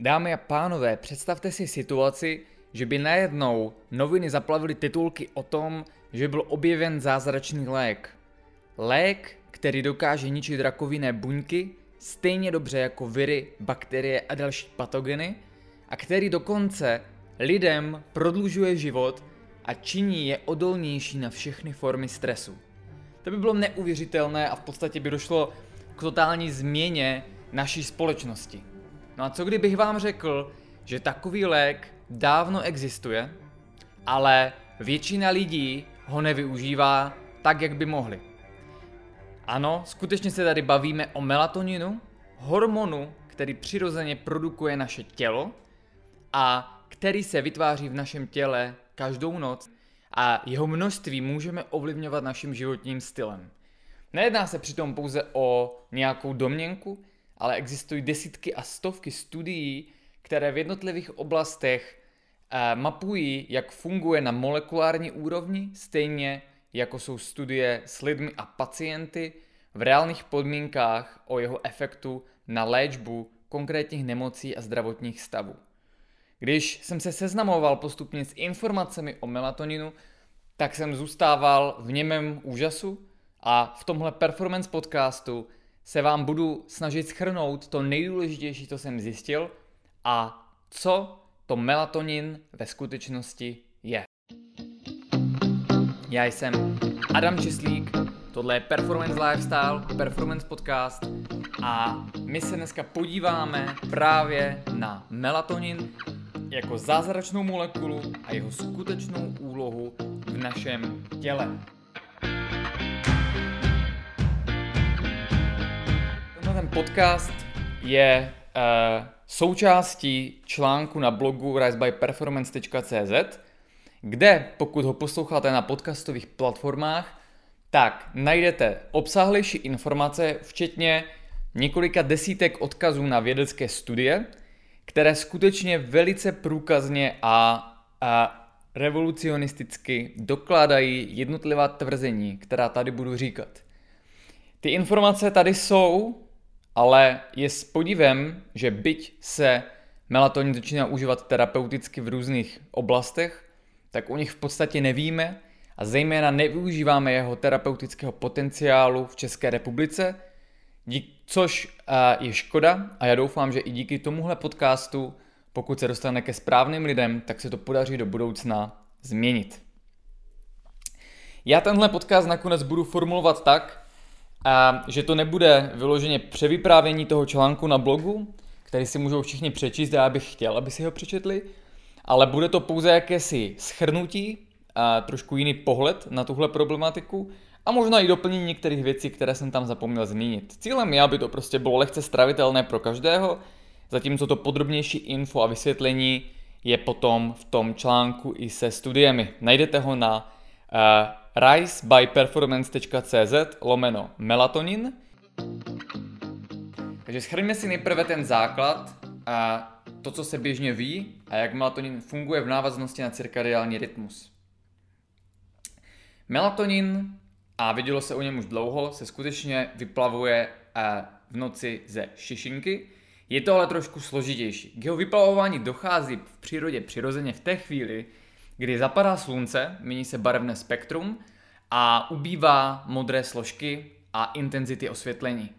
Dámy a pánové, představte si situaci, že by najednou noviny zaplavily titulky o tom, že byl objeven zázračný lék. Lék, který dokáže ničit rakovinné buňky stejně dobře jako viry, bakterie a další patogeny a který dokonce lidem prodlužuje život a činí je odolnější na všechny formy stresu. To by bylo neuvěřitelné a v podstatě by došlo k totální změně naší společnosti. No a co kdybych vám řekl, že takový lék dávno existuje, ale většina lidí ho nevyužívá tak, jak by mohli. Ano, skutečně se tady bavíme o melatoninu, hormonu, který přirozeně produkuje naše tělo a který se vytváří v našem těle každou noc a jeho množství můžeme ovlivňovat naším životním stylem. Nejedná se přitom pouze o nějakou domněnku, ale existují desítky a stovky studií, které v jednotlivých oblastech eh, mapují, jak funguje na molekulární úrovni, stejně jako jsou studie s lidmi a pacienty v reálných podmínkách o jeho efektu na léčbu konkrétních nemocí a zdravotních stavů. Když jsem se seznamoval postupně s informacemi o melatoninu, tak jsem zůstával v němém úžasu a v tomhle performance podcastu se vám budu snažit schrnout to nejdůležitější, co jsem zjistil a co to melatonin ve skutečnosti je. Já jsem Adam Čislík, tohle je Performance Lifestyle, Performance Podcast a my se dneska podíváme právě na melatonin jako zázračnou molekulu a jeho skutečnou úlohu v našem těle. Ten podcast je uh, součástí článku na blogu risebyperformance.cz, kde, pokud ho posloucháte na podcastových platformách, tak najdete obsáhlejší informace, včetně několika desítek odkazů na vědecké studie, které skutečně velice průkazně a, a revolucionisticky dokládají jednotlivá tvrzení, která tady budu říkat. Ty informace tady jsou, ale je s podívem, že byť se melatonin začíná užívat terapeuticky v různých oblastech, tak o nich v podstatě nevíme a zejména nevyužíváme jeho terapeutického potenciálu v České republice, což je škoda a já doufám, že i díky tomuhle podcastu, pokud se dostane ke správným lidem, tak se to podaří do budoucna změnit. Já tenhle podcast nakonec budu formulovat tak, že to nebude vyloženě převyprávění toho článku na blogu, který si můžou všichni přečíst a já bych chtěl, aby si ho přečetli, ale bude to pouze jakési schrnutí, a trošku jiný pohled na tuhle problematiku a možná i doplnění některých věcí, které jsem tam zapomněl zmínit. Cílem je, aby to prostě bylo lehce stravitelné pro každého, zatímco to podrobnější info a vysvětlení je potom v tom článku i se studiemi. Najdete ho na uh, risebyperformance.cz lomeno melatonin. Takže schrňme si nejprve ten základ a to, co se běžně ví a jak melatonin funguje v návaznosti na cirkadiální rytmus. Melatonin, a vidělo se o něm už dlouho, se skutečně vyplavuje eh, v noci ze šišinky. Je to ale trošku složitější. K jeho vyplavování dochází v přírodě přirozeně v té chvíli, kdy zapadá slunce, mění se barevné spektrum a ubývá modré složky a intenzity osvětlení.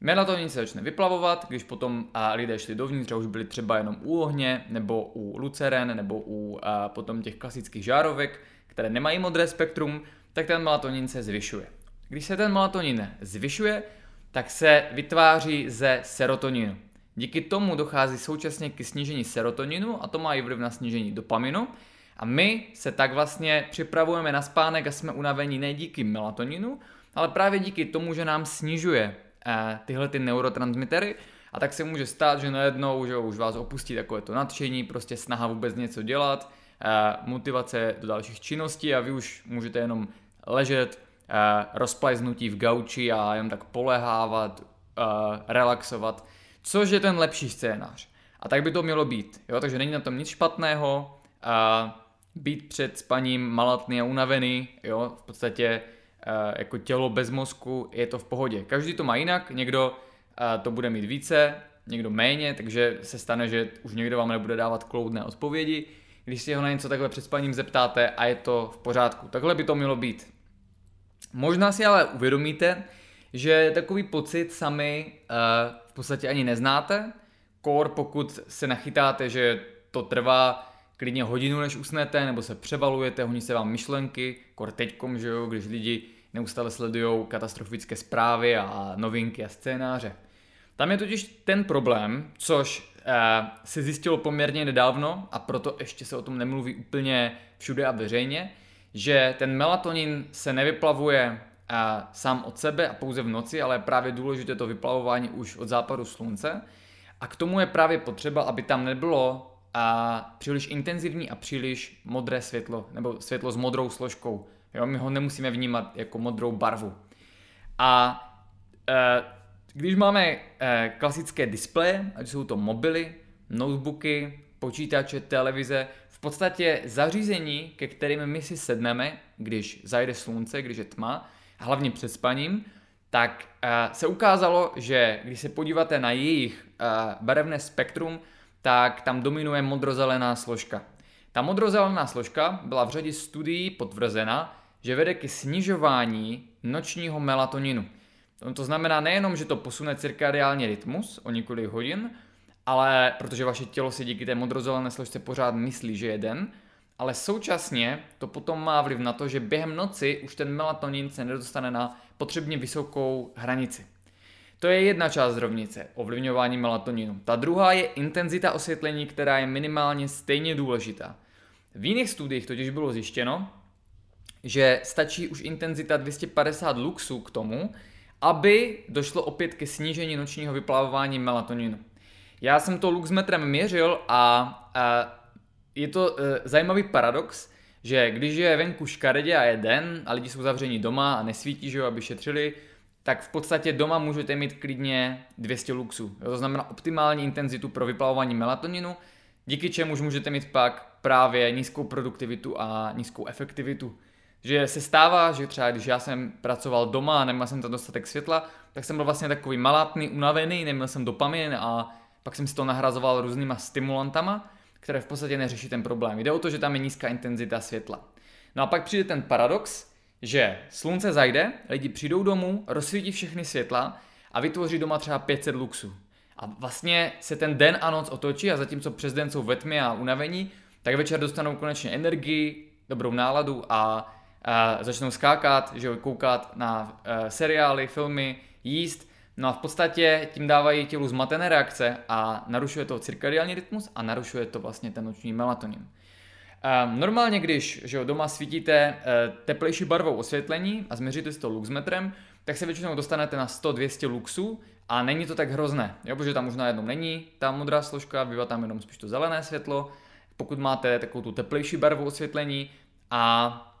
Melatonin se začne vyplavovat, když potom a lidé šli dovnitř a už byli třeba jenom u ohně, nebo u luceren, nebo u a potom těch klasických žárovek, které nemají modré spektrum, tak ten melatonin se zvyšuje. Když se ten melatonin zvyšuje, tak se vytváří ze serotoninu. Díky tomu dochází současně k snížení serotoninu a to má i vliv na snížení dopaminu. A my se tak vlastně připravujeme na spánek a jsme unavení ne díky melatoninu, ale právě díky tomu, že nám snižuje eh, tyhle ty neurotransmitery a tak se může stát, že najednou že už vás opustí takové to nadšení, prostě snaha vůbec něco dělat, eh, motivace do dalších činností a vy už můžete jenom ležet, eh, rozplajznutí v gauči a jen tak polehávat, eh, relaxovat, což je ten lepší scénář. A tak by to mělo být. Jo? Takže není na tom nic špatného. Být před spaním malatný a unavený, jo? v podstatě uh, jako tělo bez mozku, je to v pohodě. Každý to má jinak, někdo uh, to bude mít více někdo méně, takže se stane, že už někdo vám nebude dávat kloudné odpovědi, když si ho na něco takhle před spaním zeptáte a je to v pořádku. Takhle by to mělo být. Možná si ale uvědomíte, že takový pocit sami uh, v podstatě ani neznáte, kor pokud se nachytáte, že to trvá klidně hodinu, než usnete, nebo se převalujete, honí se vám myšlenky, kor teďkom, že jo, když lidi neustále sledují katastrofické zprávy a novinky a scénáře. Tam je totiž ten problém, což eh, se zjistilo poměrně nedávno a proto ještě se o tom nemluví úplně všude a veřejně, že ten melatonin se nevyplavuje eh, sám od sebe a pouze v noci, ale je právě důležité to vyplavování už od západu slunce. A k tomu je právě potřeba, aby tam nebylo a příliš intenzivní a příliš modré světlo, nebo světlo s modrou složkou. Jo, my ho nemusíme vnímat jako modrou barvu. A e, když máme e, klasické displeje, ať jsou to mobily, notebooky, počítače, televize, v podstatě zařízení, ke kterým my si sedneme, když zajde slunce, když je tma, hlavně před spaním, tak e, se ukázalo, že když se podíváte na jejich e, barevné spektrum, tak tam dominuje modrozelená složka. Ta modrozelená složka byla v řadě studií potvrzena, že vede ke snižování nočního melatoninu. To znamená nejenom, že to posune cirkadiální rytmus o několik hodin, ale protože vaše tělo si díky té modrozelené složce pořád myslí, že je den, ale současně to potom má vliv na to, že během noci už ten melatonin se nedostane na potřebně vysokou hranici. To je jedna část rovnice, ovlivňování melatoninu. Ta druhá je intenzita osvětlení, která je minimálně stejně důležitá. V jiných studiích totiž bylo zjištěno, že stačí už intenzita 250 luxů k tomu, aby došlo opět ke snížení nočního vyplavování melatoninu. Já jsem to luxmetrem měřil a, a je to e, zajímavý paradox, že když je venku škaredě a je den a lidi jsou zavření doma a nesvítí, že jo, aby šetřili, tak v podstatě doma můžete mít klidně 200 luxů. To znamená optimální intenzitu pro vyplavování melatoninu, díky čemuž můžete mít pak právě nízkou produktivitu a nízkou efektivitu. Že se stává, že třeba když já jsem pracoval doma a neměl jsem tam dostatek světla, tak jsem byl vlastně takový malátný, unavený, neměl jsem dopamin a pak jsem si to nahrazoval různýma stimulantama, které v podstatě neřeší ten problém. Jde o to, že tam je nízká intenzita světla. No a pak přijde ten paradox, že slunce zajde, lidi přijdou domů, rozsvítí všechny světla a vytvoří doma třeba 500 luxů. A vlastně se ten den a noc otočí a zatímco přes den jsou ve tmě a unavení, tak večer dostanou konečně energii, dobrou náladu a uh, začnou skákat, že koukat na uh, seriály, filmy, jíst. No a v podstatě tím dávají tělu zmatené reakce a narušuje to cirkadiální rytmus a narušuje to vlastně ten noční melatonin. Normálně, když že jo, doma svítíte uh, teplejší barvou osvětlení a změříte si to luxmetrem, tak se většinou dostanete na 100-200 luxů a není to tak hrozné, jo, protože tam možná jednou není ta modrá složka, bývá tam jenom spíš to zelené světlo, pokud máte takovou tu teplejší barvu osvětlení a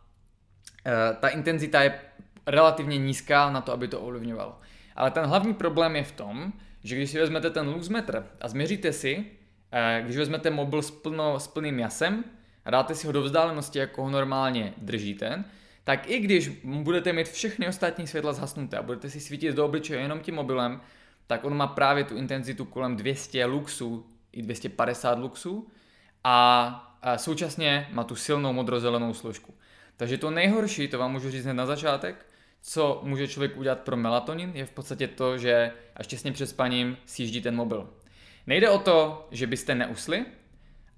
Eh, ta intenzita je relativně nízká na to, aby to ovlivňovalo. Ale ten hlavní problém je v tom, že když si vezmete ten luxmetr a změříte si, eh, když vezmete mobil s, plno, s plným jasem a dáte si ho do vzdálenosti, jako ho normálně držíte, tak i když budete mít všechny ostatní světla zhasnuté a budete si svítit do obličeje jenom tím mobilem, tak on má právě tu intenzitu kolem 200 luxů i 250 luxů a, současně má tu silnou modrozelenou složku. Takže to nejhorší, to vám můžu říct hned na začátek, co může člověk udělat pro melatonin, je v podstatě to, že až těsně před spaním sjíždí ten mobil. Nejde o to, že byste neusli,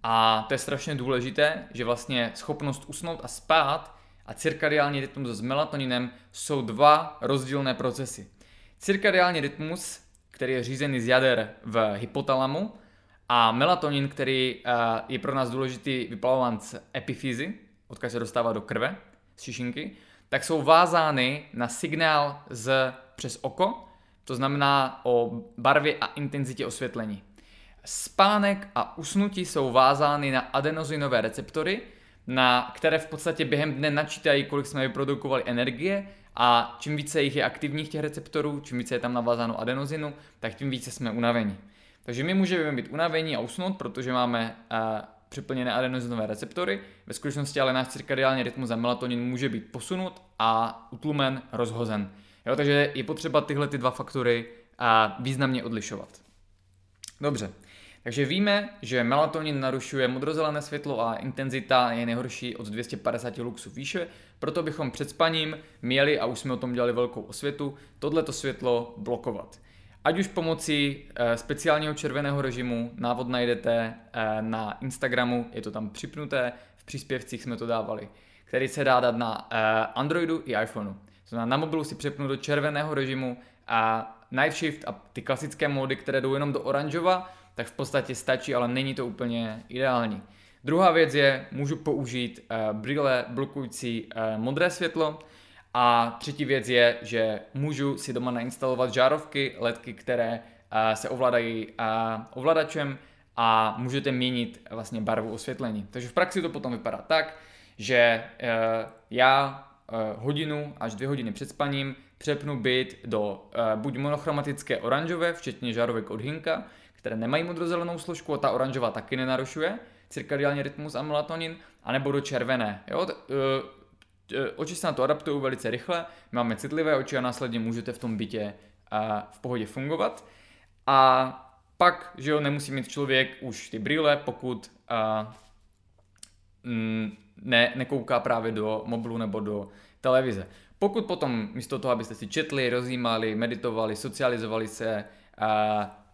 a to je strašně důležité, že vlastně schopnost usnout a spát a cirkadiální rytmus s melatoninem jsou dva rozdílné procesy. Cirkadiální rytmus, který je řízený z jader v hypotalamu, a melatonin, který eh, je pro nás důležitý vyplavován z epifýzy, odkud se dostává do krve z šišinky, tak jsou vázány na signál z přes oko, to znamená o barvě a intenzitě osvětlení. Spánek a usnutí jsou vázány na adenozinové receptory, na které v podstatě během dne načítají, kolik jsme vyprodukovali energie a čím více jich je aktivních těch receptorů, čím více je tam navázáno adenozinu, tak tím více jsme unavení. Takže my můžeme být unavení a usnout, protože máme uh, přeplněné adenozinové receptory. Ve skutečnosti ale náš cirkadiální rytmus a melatonin může být posunut a utlumen, rozhozen. Jo, takže je potřeba tyhle ty dva faktory a významně odlišovat. Dobře, takže víme, že melatonin narušuje modrozelené světlo a intenzita je nejhorší od 250 luxů výše, proto bychom před spaním měli, a už jsme o tom dělali velkou osvětu, tohleto světlo blokovat. Ať už pomocí e, speciálního červeného režimu, návod najdete e, na Instagramu, je to tam připnuté, v příspěvcích jsme to dávali, který se dá dát na e, Androidu i iPhoneu. Znamená, na mobilu si přepnu do červeného režimu a Night Shift a ty klasické módy, které jdou jenom do oranžova, tak v podstatě stačí, ale není to úplně ideální. Druhá věc je, můžu použít uh, brýle blokující uh, modré světlo. A třetí věc je, že můžu si doma nainstalovat žárovky, ledky, které uh, se ovládají uh, ovladačem a můžete měnit vlastně barvu osvětlení. Takže v praxi to potom vypadá tak, že uh, já uh, hodinu až dvě hodiny před spaním přepnu byt do uh, buď monochromatické oranžové, včetně žárovek od Hinka, které nemají modrozelenou složku a ta oranžová taky nenarušuje cirkadiální rytmus a melatonin, anebo do červené. Jo? E, oči se na to adaptují velice rychle, máme citlivé oči a následně můžete v tom bytě v pohodě fungovat. A pak, že jo, nemusí mít člověk už ty brýle, pokud ne, nekouká právě do mobilu nebo do televize. Pokud potom místo toho, abyste si četli, rozjímali, meditovali, socializovali se, a,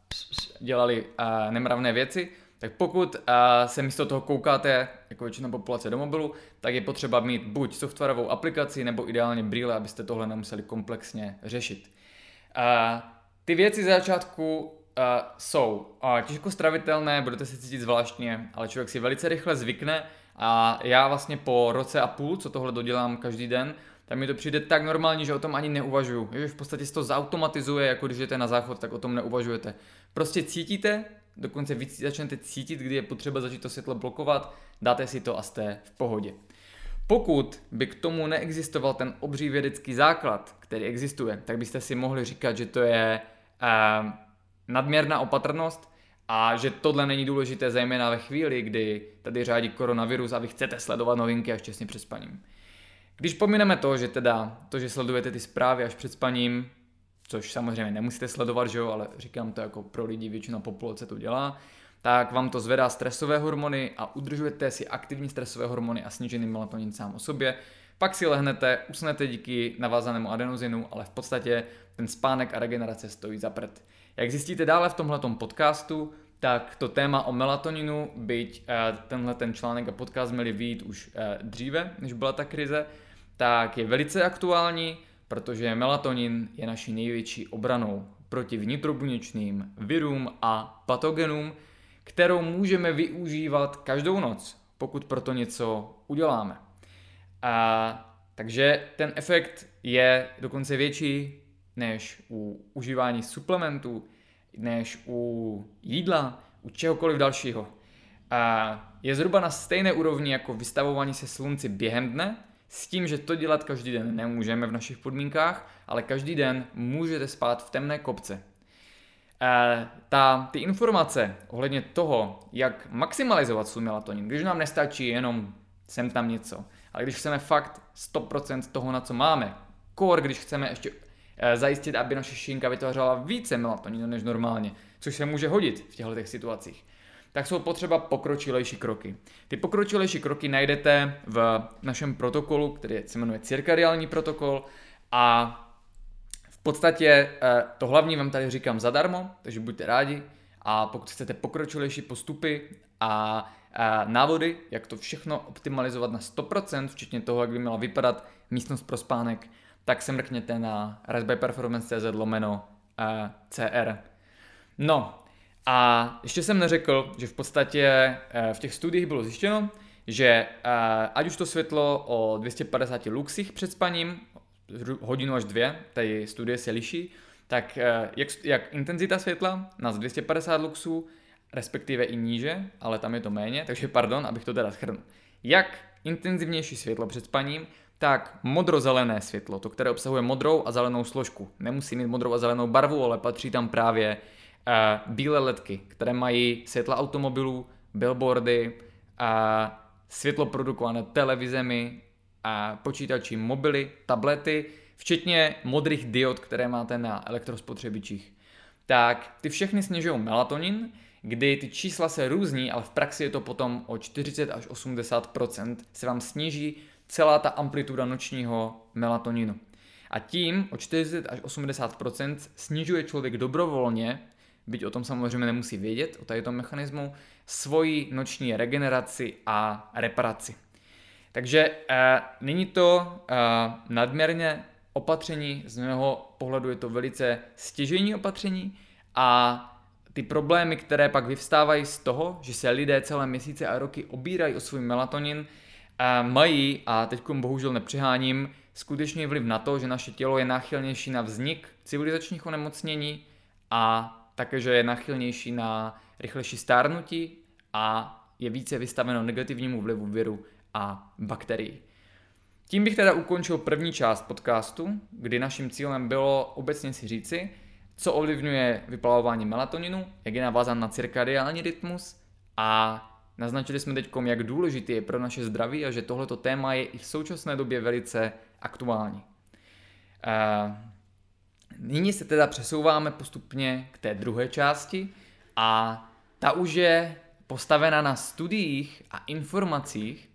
dělali a, nemravné věci, tak pokud uh, se místo toho koukáte, jako většina populace do mobilu, tak je potřeba mít buď softwarovou aplikaci, nebo ideálně brýle, abyste tohle nemuseli komplexně řešit. Uh, ty věci za začátku uh, jsou uh, těžko stravitelné, budete se cítit zvláštně, ale člověk si velice rychle zvykne a já vlastně po roce a půl, co tohle dodělám každý den, tak mi to přijde tak normální, že o tom ani neuvažuju. Že v podstatě se to zautomatizuje, jako když jdete na záchod, tak o tom neuvažujete. Prostě cítíte, dokonce víc začnete cítit, kdy je potřeba začít to světlo blokovat, dáte si to a jste v pohodě. Pokud by k tomu neexistoval ten obří vědecký základ, který existuje, tak byste si mohli říkat, že to je uh, nadměrná opatrnost a že tohle není důležité zejména ve chvíli, kdy tady řádí koronavirus a vy chcete sledovat novinky až těsně před spaním. Když pomineme to, že teda to, že sledujete ty zprávy až před spaním, což samozřejmě nemusíte sledovat, že jo, ale říkám to jako pro lidi, většina populace to dělá, tak vám to zvedá stresové hormony a udržujete si aktivní stresové hormony a snížený melatonin sám o sobě. Pak si lehnete, usnete díky navázanému adenozinu, ale v podstatě ten spánek a regenerace stojí za prd. Jak zjistíte dále v tomhle podcastu, tak to téma o melatoninu, byť eh, tenhle ten článek a podcast měli výjít už eh, dříve, než byla ta krize, tak je velice aktuální, protože melatonin je naší největší obranou proti vnitrobuněčným virům a patogenům, kterou můžeme využívat každou noc, pokud proto něco uděláme. A, takže ten efekt je dokonce větší než u užívání suplementů, než u jídla, u čehokoliv dalšího. A je zhruba na stejné úrovni jako vystavování se slunci během dne, s tím, že to dělat každý den nemůžeme v našich podmínkách, ale každý den můžete spát v temné kopce. E, ta, ty informace ohledně toho, jak maximalizovat svůj melatonin, když nám nestačí jenom sem tam něco, ale když chceme fakt 100% toho, na co máme, kor, když chceme ještě zajistit, aby naše šinka vytvářela více melatoninu než normálně, což se může hodit v těchto situacích, tak jsou potřeba pokročilejší kroky. Ty pokročilejší kroky najdete v našem protokolu, který se jmenuje cirkadiální protokol a v podstatě eh, to hlavní vám tady říkám zadarmo, takže buďte rádi a pokud chcete pokročilejší postupy a, a návody, jak to všechno optimalizovat na 100%, včetně toho, jak by měla vypadat místnost pro spánek, tak se mrkněte na raspberryperformance.cz lomeno uh, CR. No, a ještě jsem neřekl, že v podstatě eh, v těch studiích bylo zjištěno, že eh, ať už to světlo o 250 luxích před spaním, hodinu až dvě, tady studie se liší, tak eh, jak, jak intenzita světla na 250 luxů, respektive i níže, ale tam je to méně, takže pardon, abych to teda schrnul. Jak intenzivnější světlo před spaním, tak modrozelené světlo, to které obsahuje modrou a zelenou složku. Nemusí mít modrou a zelenou barvu, ale patří tam právě uh, bílé ledky, které mají světla automobilů, billboardy, uh, světlo produkované televizemi, a počítači, mobily, tablety, včetně modrých diod, které máte na elektrospotřebičích. tak ty všechny snižují melatonin, kdy ty čísla se různí, ale v praxi je to potom o 40 až 80% se vám sníží celá ta amplituda nočního melatoninu. A tím o 40 až 80% snižuje člověk dobrovolně, byť o tom samozřejmě nemusí vědět, o tady tom mechanismu, svoji noční regeneraci a reparaci. Takže uh, není to uh, nadměrně opatření, z mého pohledu je to velice stěžení opatření a ty problémy, které pak vyvstávají z toho, že se lidé celé měsíce a roky obírají o svůj melatonin, mají, a teď bohužel nepřeháním, skutečně vliv na to, že naše tělo je náchylnější na vznik civilizačních onemocnění a také, že je náchylnější na rychlejší stárnutí a je více vystaveno negativnímu vlivu viru a bakterií. Tím bych teda ukončil první část podcastu, kdy naším cílem bylo obecně si říci, co ovlivňuje vyplavování melatoninu, jak je navázán na cirkadiální rytmus a naznačili jsme teď, jak důležitý je pro naše zdraví a že tohleto téma je i v současné době velice aktuální. Nyní se teda přesouváme postupně k té druhé části a ta už je postavena na studiích a informacích,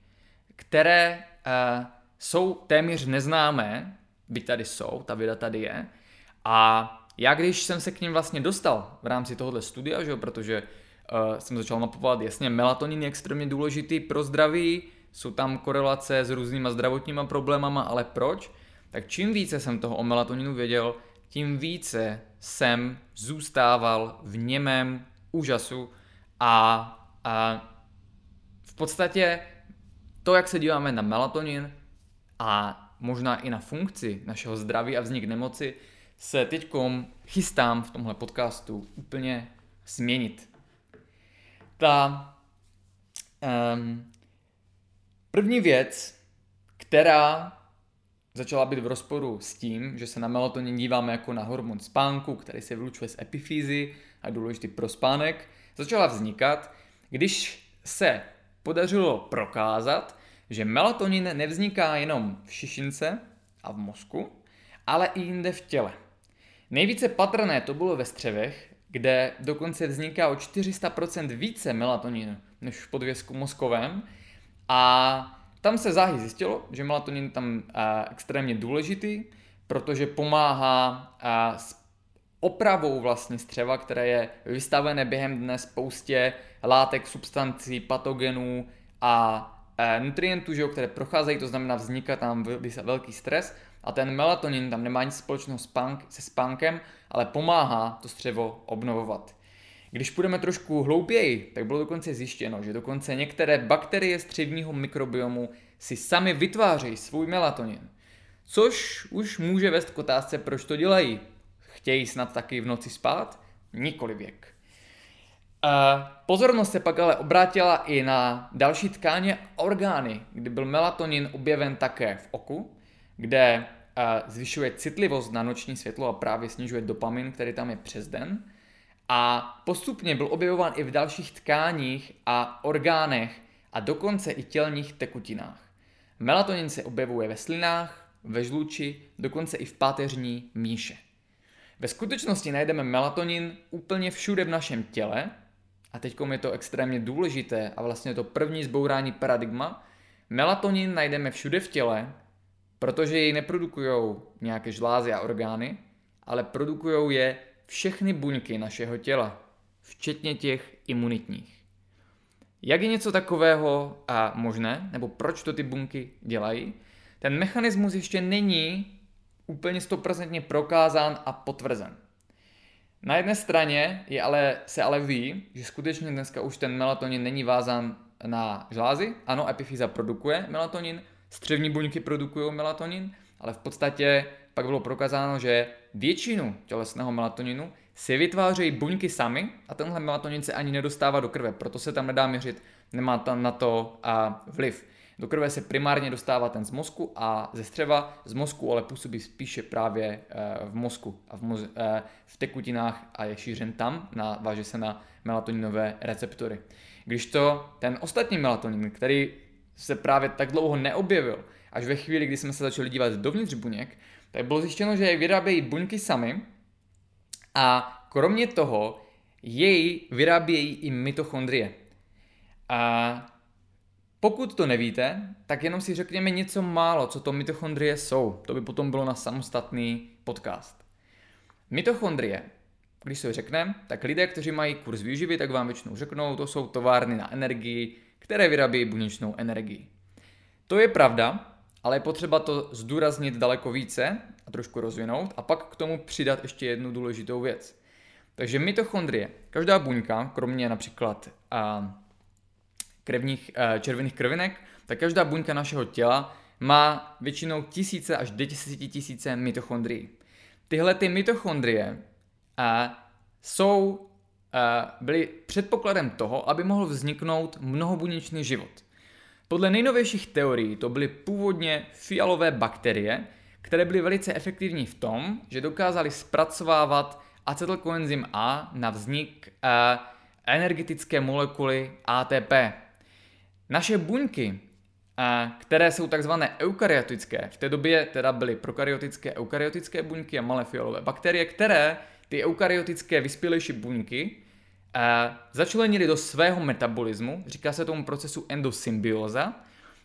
které uh, jsou téměř neznámé, byť tady jsou, ta věda tady je, a já když jsem se k ním vlastně dostal v rámci tohohle studia, že jo, protože uh, jsem začal mapovat, jasně, melatonin je extrémně důležitý pro zdraví, jsou tam korelace s různýma zdravotníma problémama, ale proč? Tak čím více jsem toho o melatoninu věděl, tím více jsem zůstával v němém úžasu a, a v podstatě to, jak se díváme na melatonin a možná i na funkci našeho zdraví a vznik nemoci, se teď chystám v tomhle podcastu úplně změnit. Ta um, první věc, která začala být v rozporu s tím, že se na melatonin díváme jako na hormon spánku, který se vylučuje z epifýzy a je důležitý pro spánek, začala vznikat, když se podařilo prokázat, že melatonin nevzniká jenom v šišince a v mozku, ale i jinde v těle. Nejvíce patrné to bylo ve střevech, kde dokonce vzniká o 400% více melatoninu než v podvězku mozkovém. A tam se záhy zjistilo, že melatonin tam je extrémně důležitý, protože pomáhá s opravou vlastně střeva, které je vystavené během dne spoustě látek, substancí, patogenů a nutrientů, že jo, které procházejí, to znamená vzniká tam velký stres a ten melatonin tam nemá nic společného spánk, se spánkem, ale pomáhá to střevo obnovovat. Když půjdeme trošku hlouběji, tak bylo dokonce zjištěno, že dokonce některé bakterie střevního mikrobiomu si sami vytvářejí svůj melatonin. Což už může vést k otázce, proč to dělají. Chtějí snad taky v noci spát? Nikoli věk. Pozornost se pak ale obrátila i na další tkáně orgány, kdy byl melatonin objeven také v oku, kde zvyšuje citlivost na noční světlo a právě snižuje dopamin, který tam je přes den. A postupně byl objevován i v dalších tkáních a orgánech a dokonce i tělních tekutinách. Melatonin se objevuje ve slinách, ve žluči, dokonce i v páteřní míše. Ve skutečnosti najdeme melatonin úplně všude v našem těle a teď je to extrémně důležité a vlastně to první zbourání paradigma. Melatonin najdeme všude v těle, protože jej neprodukují nějaké žlázy a orgány, ale produkují je všechny buňky našeho těla, včetně těch imunitních. Jak je něco takového a možné, nebo proč to ty buňky dělají? Ten mechanismus ještě není úplně stoprocentně prokázán a potvrzen. Na jedné straně je ale, se ale ví, že skutečně dneska už ten melatonin není vázán na žlázy. Ano, epifýza produkuje melatonin, střevní buňky produkují melatonin, ale v podstatě pak bylo prokázáno, že většinu tělesného melatoninu si vytvářejí buňky sami a tenhle melatonin se ani nedostává do krve, proto se tam nedá měřit, nemá tam na to a vliv. Do krve se primárně dostává ten z mozku a ze střeva z mozku ale působí spíše právě eh, v mozku a v, moz, eh, v tekutinách a je šířen tam, na, váže se na melatoninové receptory. Když to ten ostatní melatonin, který se právě tak dlouho neobjevil, až ve chvíli, kdy jsme se začali dívat dovnitř buněk, tak bylo zjištěno, že je vyrábějí buňky sami a kromě toho jej vyrábějí i mitochondrie. A pokud to nevíte, tak jenom si řekněme něco málo, co to mitochondrie jsou. To by potom bylo na samostatný podcast. Mitochondrie, když se řekne, tak lidé, kteří mají kurz výživy, tak vám většinou řeknou, to jsou továrny na energii, které vyrábějí buněčnou energii. To je pravda, ale je potřeba to zdůraznit daleko více a trošku rozvinout a pak k tomu přidat ještě jednu důležitou věc. Takže mitochondrie, každá buňka, kromě například a, krevních, a, červených krvinek, tak každá buňka našeho těla má většinou tisíce až tisíce mitochondrií. Tyhle ty mitochondrie a, jsou, byly předpokladem toho, aby mohl vzniknout mnohobuněčný život. Podle nejnovějších teorií to byly původně fialové bakterie, které byly velice efektivní v tom, že dokázaly zpracovávat acetylkoenzym A na vznik uh, energetické molekuly ATP. Naše buňky, uh, které jsou takzvané eukaryotické, v té době teda byly prokaryotické, eukaryotické buňky a malé fialové bakterie, které ty eukaryotické vyspělejší buňky začlenili do svého metabolismu, říká se tomu procesu endosymbióza,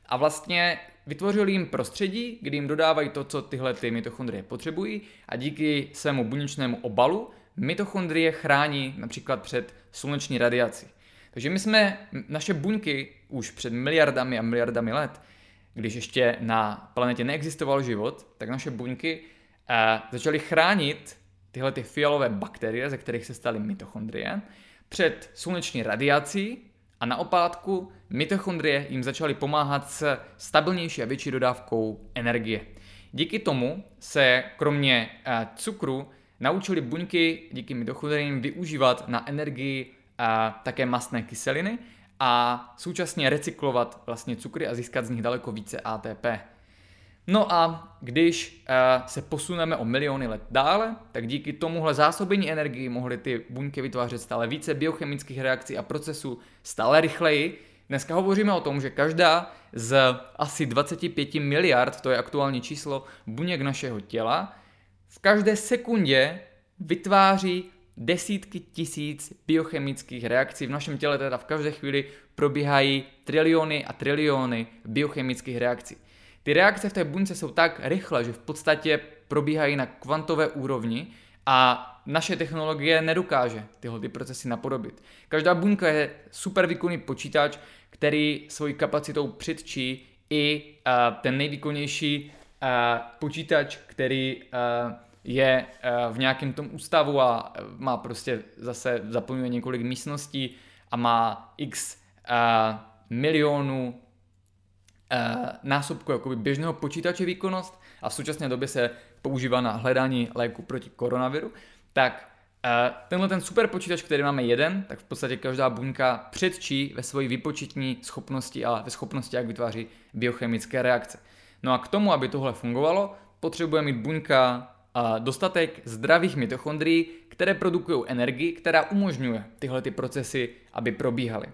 a vlastně vytvořili jim prostředí, kdy jim dodávají to, co tyhle ty mitochondrie potřebují a díky svému buněčnému obalu mitochondrie chrání například před sluneční radiací. Takže my jsme naše buňky už před miliardami a miliardami let, když ještě na planetě neexistoval život, tak naše buňky uh, začaly chránit tyhle ty fialové bakterie, ze kterých se staly mitochondrie, před sluneční radiací a na opátku mitochondrie jim začaly pomáhat s stabilnější a větší dodávkou energie. Díky tomu se kromě uh, cukru naučili buňky díky mitochondriím využívat na energii a také mastné kyseliny a současně recyklovat vlastně cukry a získat z nich daleko více ATP. No a když uh, se posuneme o miliony let dále, tak díky tomuhle zásobení energii mohly ty buňky vytvářet stále více biochemických reakcí a procesů stále rychleji. Dneska hovoříme o tom, že každá z asi 25 miliard, to je aktuální číslo, buněk našeho těla, v každé sekundě vytváří desítky tisíc biochemických reakcí. V našem těle teda v každé chvíli probíhají triliony a triliony biochemických reakcí. Ty reakce v té buňce jsou tak rychle, že v podstatě probíhají na kvantové úrovni a naše technologie nedokáže tyhle ty procesy napodobit. Každá buňka je super výkonný počítač, který svojí kapacitou předčí i uh, ten nejvýkonnější uh, počítač, který uh, je v nějakém tom ústavu a má prostě zase zaplňuje několik místností a má x milionů násobku jakoby běžného počítače výkonnost a v současné době se používá na hledání léku proti koronaviru, tak uh, tenhle ten super počítač, který máme jeden, tak v podstatě každá buňka předčí ve své vypočetní schopnosti a ve schopnosti, jak vytváří biochemické reakce. No a k tomu, aby tohle fungovalo, potřebuje mít buňka uh, dostatek zdravých mitochondrií, které produkují energii, která umožňuje tyhle ty procesy, aby probíhaly.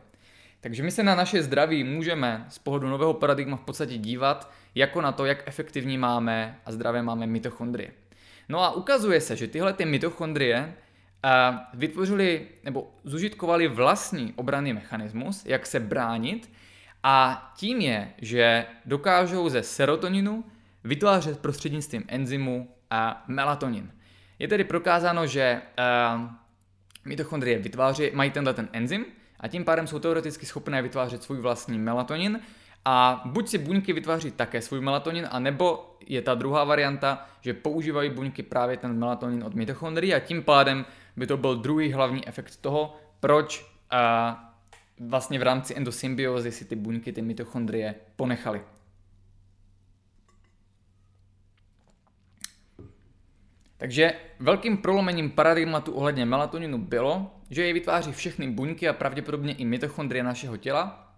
Takže my se na naše zdraví můžeme z pohledu nového paradigma v podstatě dívat jako na to, jak efektivní máme a zdravé máme mitochondrie. No a ukazuje se, že tyhle ty mitochondrie vytvořili nebo zužitkovali vlastní obranný mechanismus, jak se bránit a tím je, že dokážou ze serotoninu vytvářet prostřednictvím enzymu a melatonin. Je tedy prokázáno, že mitochondrie vytváří, mají tenhle ten enzym, a tím pádem jsou teoreticky schopné vytvářet svůj vlastní melatonin a buď si buňky vytváří také svůj melatonin, a nebo je ta druhá varianta, že používají buňky právě ten melatonin od mitochondrií a tím pádem by to byl druhý hlavní efekt toho, proč a, vlastně v rámci endosymbiózy si ty buňky, ty mitochondrie ponechaly. Takže velkým prolomením paradigmatu ohledně melatoninu bylo, že jej vytváří všechny buňky a pravděpodobně i mitochondrie našeho těla,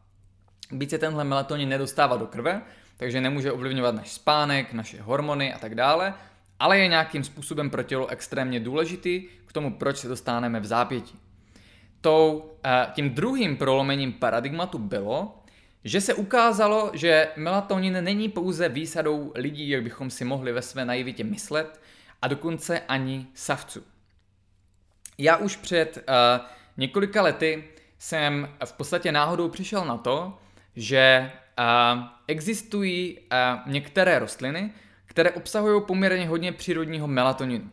byť se tenhle melatonin nedostává do krve, takže nemůže ovlivňovat náš spánek, naše hormony a tak dále, ale je nějakým způsobem pro tělo extrémně důležitý k tomu, proč se dostaneme v zápětí. Tou, eh, tím druhým prolomením paradigmatu bylo, že se ukázalo, že melatonin není pouze výsadou lidí, jak bychom si mohli ve své naivitě myslet, a dokonce ani savců. Já už před uh, několika lety jsem v podstatě náhodou přišel na to, že uh, existují uh, některé rostliny, které obsahují poměrně hodně přírodního melatoninu. Uh,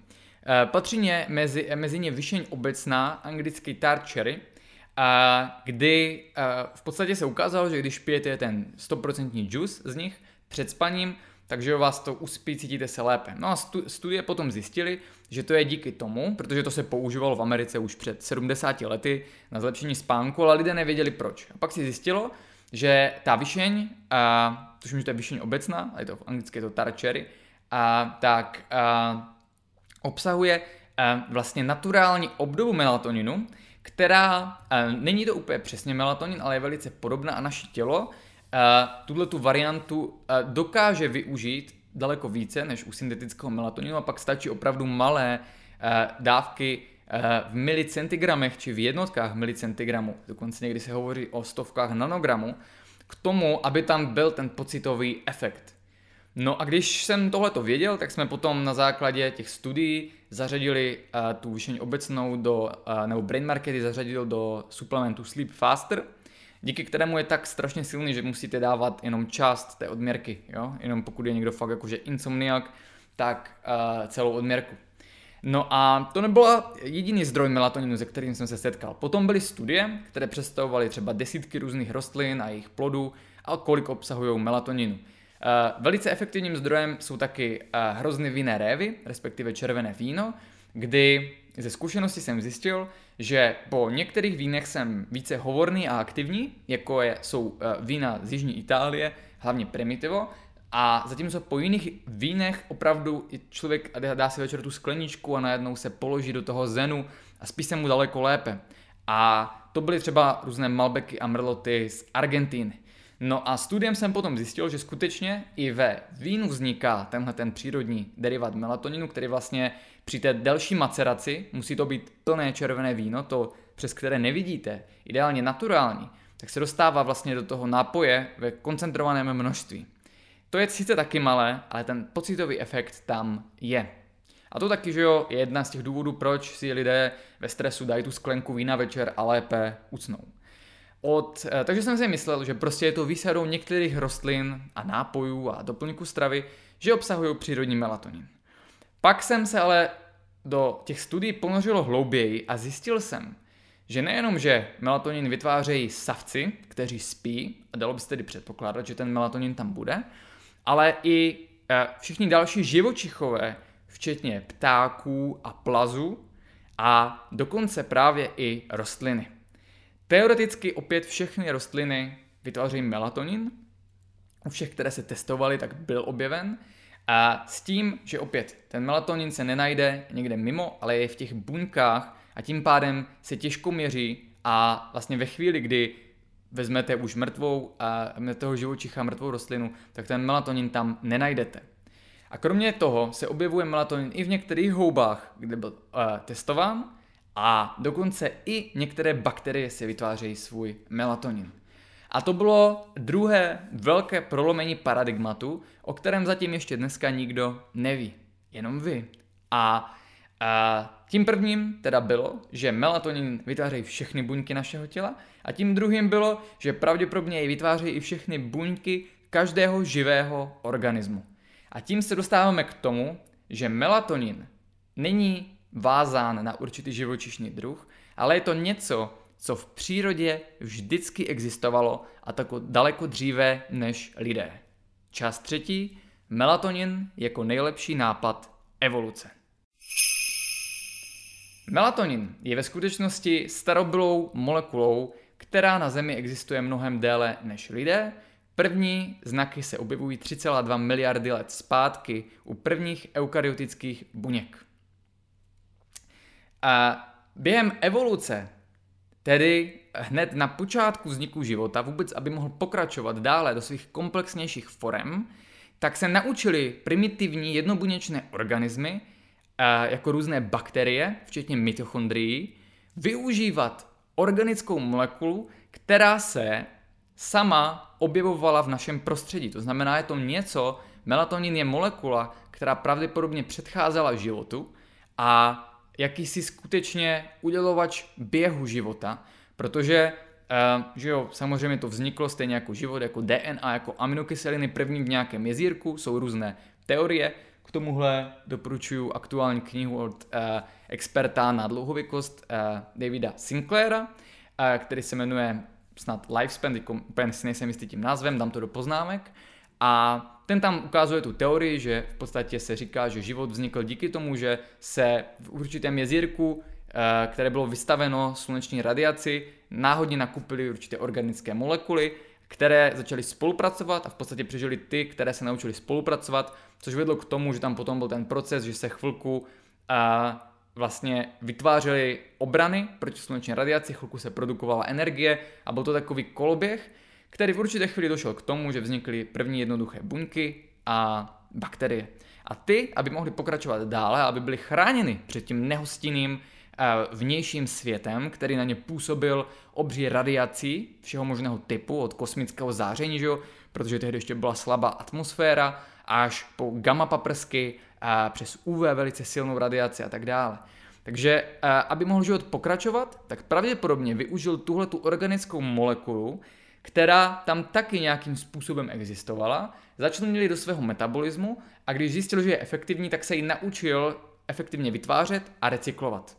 patří ně mezi, mezi ně vyšeň obecná, anglický tart cherry, uh, kdy uh, v podstatě se ukázalo, že když pijete ten 100% juice z nich před spaním, takže vás to uspí, cítíte se lépe. No a studie potom zjistili, že to je díky tomu, protože to se používalo v Americe už před 70 lety na zlepšení spánku, ale lidé nevěděli proč. A pak si zjistilo, že ta vyšeň, a, tuším, že to je vyšeň obecná, ale je to v anglicky je to tarčery, a, tak a, obsahuje a, vlastně naturální obdobu melatoninu, která a, není to úplně přesně melatonin, ale je velice podobná a naše tělo tuhle tu variantu dokáže využít daleko více než u syntetického melatoninu a pak stačí opravdu malé dávky v milicentygramech či v jednotkách milicentygramů, dokonce někdy se hovoří o stovkách nanogramů, k tomu, aby tam byl ten pocitový efekt. No a když jsem tohleto věděl, tak jsme potom na základě těch studií zařadili tu vyšení obecnou do, nebo Brain Markety zařadil do suplementu Sleep Faster, díky kterému je tak strašně silný, že musíte dávat jenom část té odměrky, jo? jenom pokud je někdo fakt jakože insomniak, tak uh, celou odměrku. No a to nebyl jediný zdroj melatoninu, se kterým jsem se setkal. Potom byly studie, které představovaly třeba desítky různých rostlin a jejich plodů a kolik obsahují melatoninu. Uh, velice efektivním zdrojem jsou taky uh, hrozny vinné révy, respektive červené víno, kdy ze zkušenosti jsem zjistil, že po některých vínech jsem více hovorný a aktivní, jako je, jsou eh, vína z Jižní Itálie, hlavně Primitivo, a zatímco po jiných vínech opravdu člověk dá si večer tu skleničku a najednou se položí do toho zenu a spí se mu daleko lépe. A to byly třeba různé Malbeky a Merloty z Argentíny. No a studiem jsem potom zjistil, že skutečně i ve vínu vzniká tenhle ten přírodní derivát melatoninu, který vlastně při té delší maceraci, musí to být plné červené víno, to přes které nevidíte, ideálně naturální, tak se dostává vlastně do toho nápoje ve koncentrovaném množství. To je sice taky malé, ale ten pocitový efekt tam je. A to taky, že jo, je jedna z těch důvodů, proč si lidé ve stresu dají tu sklenku vína večer a lépe ucnou. Od, eh, takže jsem si myslel, že prostě je to výsadou některých rostlin a nápojů a doplňků stravy, že obsahují přírodní melatonin. Pak jsem se ale do těch studií ponořilo hlouběji a zjistil jsem, že nejenom, že melatonin vytvářejí savci, kteří spí, a dalo by se tedy předpokládat, že ten melatonin tam bude, ale i eh, všichni další živočichové, včetně ptáků a plazu a dokonce právě i rostliny. Teoreticky opět všechny rostliny vytvářejí melatonin, u všech, které se testovaly, tak byl objeven, a s tím, že opět ten melatonin se nenajde někde mimo, ale je v těch buňkách a tím pádem se těžko měří a vlastně ve chvíli, kdy vezmete už mrtvou a toho živočicha, mrtvou rostlinu, tak ten melatonin tam nenajdete. A kromě toho se objevuje melatonin i v některých houbách, kde byl uh, testován a dokonce i některé bakterie si vytvářejí svůj melatonin. A to bylo druhé velké prolomení paradigmatu, o kterém zatím ještě dneska nikdo neví. Jenom vy. A, a tím prvním teda bylo, že melatonin vytvářejí všechny buňky našeho těla a tím druhým bylo, že pravděpodobně jej vytvářejí i všechny buňky každého živého organismu. A tím se dostáváme k tomu, že melatonin není vázán na určitý živočišný druh, ale je to něco, co v přírodě vždycky existovalo a tak daleko dříve než lidé. Část třetí. Melatonin jako nejlepší nápad evoluce. Melatonin je ve skutečnosti starobylou molekulou, která na Zemi existuje mnohem déle než lidé. První znaky se objevují 3,2 miliardy let zpátky u prvních eukaryotických buněk. A během evoluce Tedy hned na počátku vzniku života, vůbec aby mohl pokračovat dále do svých komplexnějších forem, tak se naučili primitivní jednobuněčné organismy, eh, jako různé bakterie, včetně mitochondrií, využívat organickou molekulu, která se sama objevovala v našem prostředí. To znamená, je to něco, melatonin je molekula, která pravděpodobně předcházela životu a jakýsi skutečně udělovač běhu života, protože Uh, že jo, samozřejmě to vzniklo stejně jako život, jako DNA, jako aminokyseliny první v nějakém jezírku, jsou různé teorie. K tomuhle doporučuji aktuální knihu od uh, experta na dlouhověkost uh, Davida Sinclaira, který se jmenuje snad Lifespan, úplně si nejsem jistý tím názvem, dám to do poznámek. A ten tam ukazuje tu teorii, že v podstatě se říká, že život vznikl díky tomu, že se v určitém jezírku, eh, které bylo vystaveno sluneční radiaci, náhodně nakupily určité organické molekuly, které začaly spolupracovat a v podstatě přežili ty, které se naučili spolupracovat, což vedlo k tomu, že tam potom byl ten proces, že se chvilku eh, vlastně vytvářely obrany proti sluneční radiaci, chvilku se produkovala energie a byl to takový koloběh, který v určité chvíli došel k tomu, že vznikly první jednoduché buňky a bakterie. A ty, aby mohly pokračovat dále, aby byly chráněny před tím nehostinným eh, vnějším světem, který na ně působil obří radiací všeho možného typu, od kosmického záření, že jo? protože tehdy ještě byla slabá atmosféra, až po gamma paprsky, a přes UV velice silnou radiaci a tak dále. Takže eh, aby mohl život pokračovat, tak pravděpodobně využil tuhle tu organickou molekulu, která tam taky nějakým způsobem existovala, začlenili do svého metabolismu a když zjistil, že je efektivní, tak se ji naučil efektivně vytvářet a recyklovat.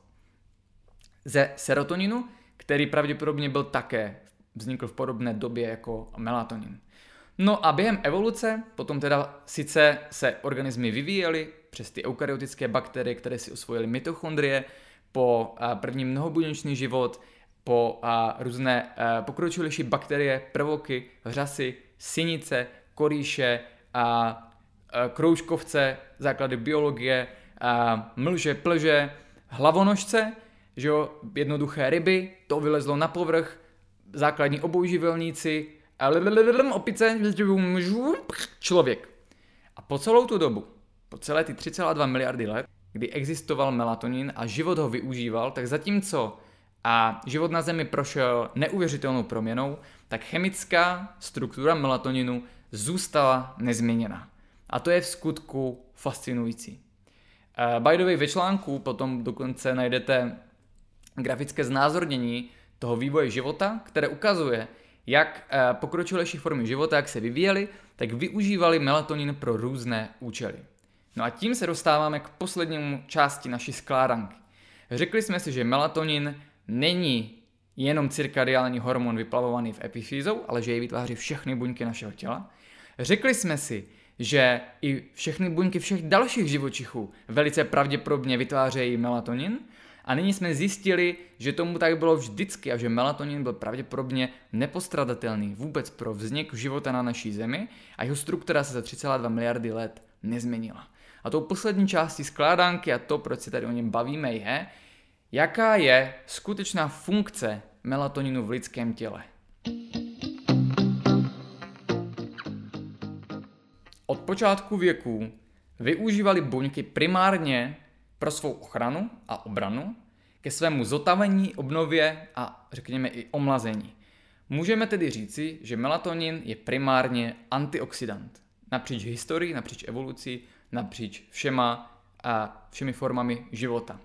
Ze serotoninu, který pravděpodobně byl také, vznikl v podobné době jako melatonin. No a během evoluce potom teda sice se organismy vyvíjely přes ty eukaryotické bakterie, které si osvojily mitochondrie, po první mnohobuněčný život, po a, různé a, pokročilejší bakterie, prvoky, řasy, synice, korýše, a, a, kroužkovce, základy biologie, a, mlže, plže, hlavonožce, že jo, jednoduché ryby, to vylezlo na povrch, základní obojživelníci, opice, člověk. A po celou tu dobu, po celé ty 3,2 miliardy let, kdy existoval melatonin a život ho využíval, tak zatímco a život na Zemi prošel neuvěřitelnou proměnou, tak chemická struktura melatoninu zůstala nezměněna. A to je v skutku fascinující. Uh, by the way, ve článku potom dokonce najdete grafické znázornění toho vývoje života, které ukazuje, jak uh, pokročilejší formy života, jak se vyvíjely, tak využívali melatonin pro různé účely. No a tím se dostáváme k poslednímu části naší skládanky. Řekli jsme si, že melatonin není jenom cirkadiální hormon vyplavovaný v epifýzou, ale že jej vytváří všechny buňky našeho těla. Řekli jsme si, že i všechny buňky všech dalších živočichů velice pravděpodobně vytvářejí melatonin. A nyní jsme zjistili, že tomu tak bylo vždycky a že melatonin byl pravděpodobně nepostradatelný vůbec pro vznik života na naší Zemi a jeho struktura se za 3,2 miliardy let nezměnila. A tou poslední částí skládánky a to, proč se tady o něm bavíme, je, Jaká je skutečná funkce melatoninu v lidském těle? Od počátku věků využívali buňky primárně pro svou ochranu a obranu, ke svému zotavení, obnově a řekněme i omlazení. Můžeme tedy říci, že melatonin je primárně antioxidant. Napříč historií, napříč evolucí, napříč všema a všemi formami života.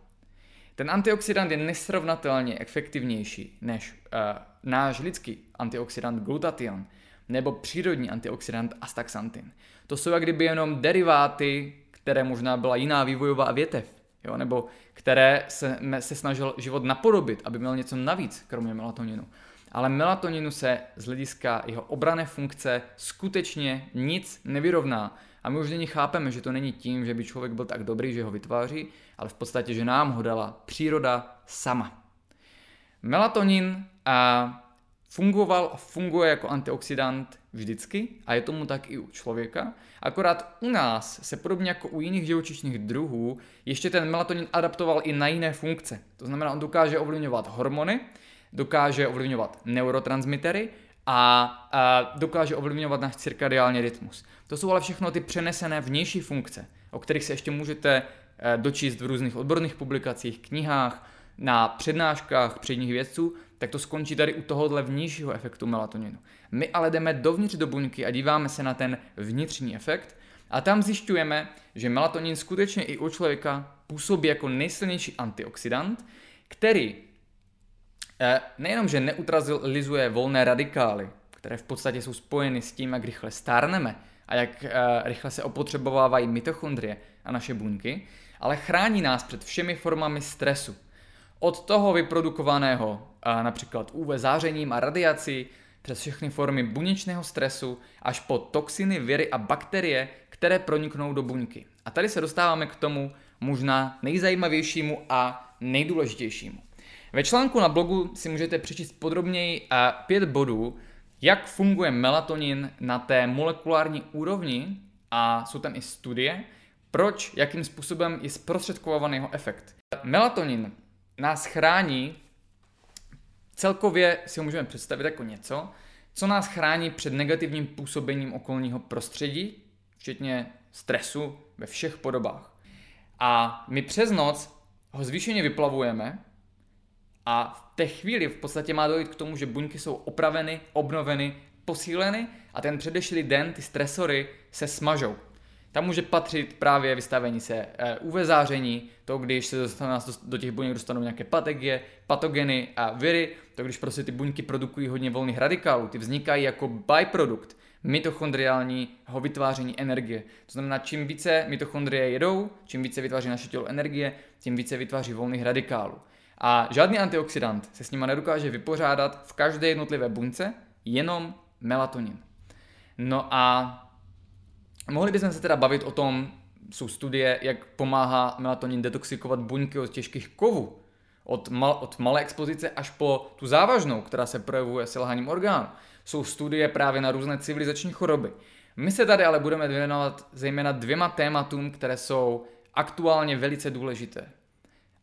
Ten antioxidant je nesrovnatelně efektivnější než uh, náš lidský antioxidant glutation nebo přírodní antioxidant astaxantin. To jsou jak kdyby jenom deriváty, které možná byla jiná vývojová větev, jo? nebo které se, se snažil život napodobit, aby měl něco navíc, kromě melatoninu. Ale melatoninu se z hlediska jeho obrané funkce skutečně nic nevyrovná. A my už nyní chápeme, že to není tím, že by člověk byl tak dobrý, že ho vytváří, ale v podstatě, že nám ho dala příroda sama. Melatonin a fungoval a funguje jako antioxidant vždycky a je tomu tak i u člověka. Akorát u nás se podobně jako u jiných živočišných druhů ještě ten melatonin adaptoval i na jiné funkce. To znamená, on dokáže ovlivňovat hormony, dokáže ovlivňovat neurotransmitery a, a dokáže ovlivňovat náš cirkadiální rytmus. To jsou ale všechno ty přenesené vnější funkce, o kterých se ještě můžete eh, dočíst v různých odborných publikacích, knihách, na přednáškách předních vědců, tak to skončí tady u tohohle vnějšího efektu melatoninu. My ale jdeme dovnitř do buňky a díváme se na ten vnitřní efekt A tam zjišťujeme, že melatonin skutečně i u člověka působí jako nejsilnější antioxidant, který nejenom, že neutralizuje volné radikály, které v podstatě jsou spojeny s tím, jak rychle stárneme a jak eh, rychle se opotřebovávají mitochondrie a naše buňky, ale chrání nás před všemi formami stresu. Od toho vyprodukovaného například UV zářením a radiací, přes všechny formy buněčného stresu až po toxiny, viry a bakterie, které proniknou do buňky. A tady se dostáváme k tomu možná nejzajímavějšímu a nejdůležitějšímu. Ve článku na blogu si můžete přečíst podrobněji pět bodů, jak funguje melatonin na té molekulární úrovni a jsou tam i studie, proč, jakým způsobem je zprostředkovaný jeho efekt. Melatonin nás chrání, celkově si ho můžeme představit jako něco, co nás chrání před negativním působením okolního prostředí, včetně stresu ve všech podobách. A my přes noc ho zvýšeně vyplavujeme a v té chvíli v podstatě má dojít k tomu, že buňky jsou opraveny, obnoveny, posíleny a ten předešlý den ty stresory se smažou. Tam může patřit právě vystavení se eh, UV záření, to když se do těch buněk dostanou nějaké pategie, patogeny a viry, to když prostě ty buňky produkují hodně volných radikálů, ty vznikají jako byprodukt mitochondriálního vytváření energie. To znamená, čím více mitochondrie jedou, čím více vytváří naše tělo energie, tím více vytváří volných radikálů. A žádný antioxidant se s nima nedokáže vypořádat v každé jednotlivé buňce, jenom melatonin. No a Mohli bychom se teda bavit o tom, jsou studie, jak pomáhá melatonin detoxikovat buňky od těžkých kovů. Od, mal, od malé expozice až po tu závažnou, která se projevuje selháním orgánů. Jsou studie právě na různé civilizační choroby. My se tady ale budeme věnovat zejména dvěma tématům, které jsou aktuálně velice důležité.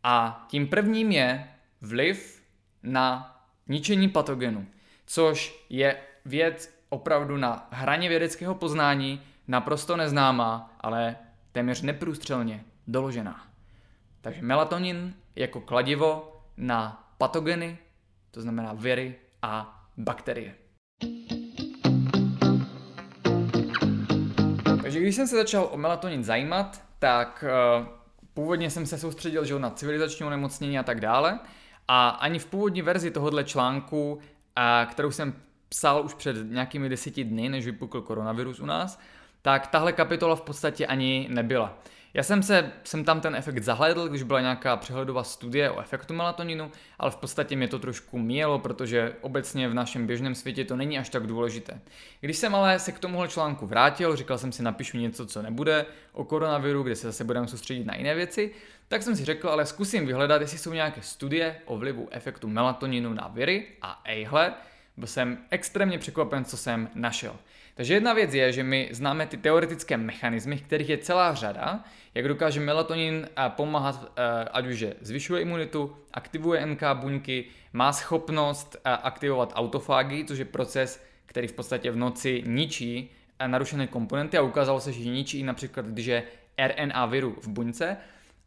A tím prvním je vliv na ničení patogenu, což je věc opravdu na hraně vědeckého poznání, naprosto neznámá, ale téměř neprůstřelně doložená. Takže melatonin jako kladivo na patogeny, to znamená viry a bakterie. Takže když jsem se začal o melatonin zajímat, tak uh, původně jsem se soustředil že na civilizační onemocnění a tak dále. A ani v původní verzi tohohle článku, uh, kterou jsem psal už před nějakými deseti dny, než vypukl koronavirus u nás, tak tahle kapitola v podstatě ani nebyla. Já jsem se jsem tam ten efekt zahledl, když byla nějaká přehledová studie o efektu melatoninu, ale v podstatě mě to trošku míjelo, protože obecně v našem běžném světě to není až tak důležité. Když jsem ale se k tomuhle článku vrátil, říkal jsem si napíšu něco, co nebude o koronaviru, kde se zase budeme soustředit na jiné věci, tak jsem si řekl, ale zkusím vyhledat, jestli jsou nějaké studie o vlivu efektu melatoninu na viry a ejhle, byl jsem extrémně překvapen, co jsem našel. Takže jedna věc je, že my známe ty teoretické mechanismy, kterých je celá řada, jak dokáže melatonin eh, pomáhat, eh, ať už je zvyšuje imunitu, aktivuje NK buňky, má schopnost eh, aktivovat autofágy, což je proces, který v podstatě v noci ničí narušené komponenty a ukázalo se, že ničí například, když je RNA viru v buňce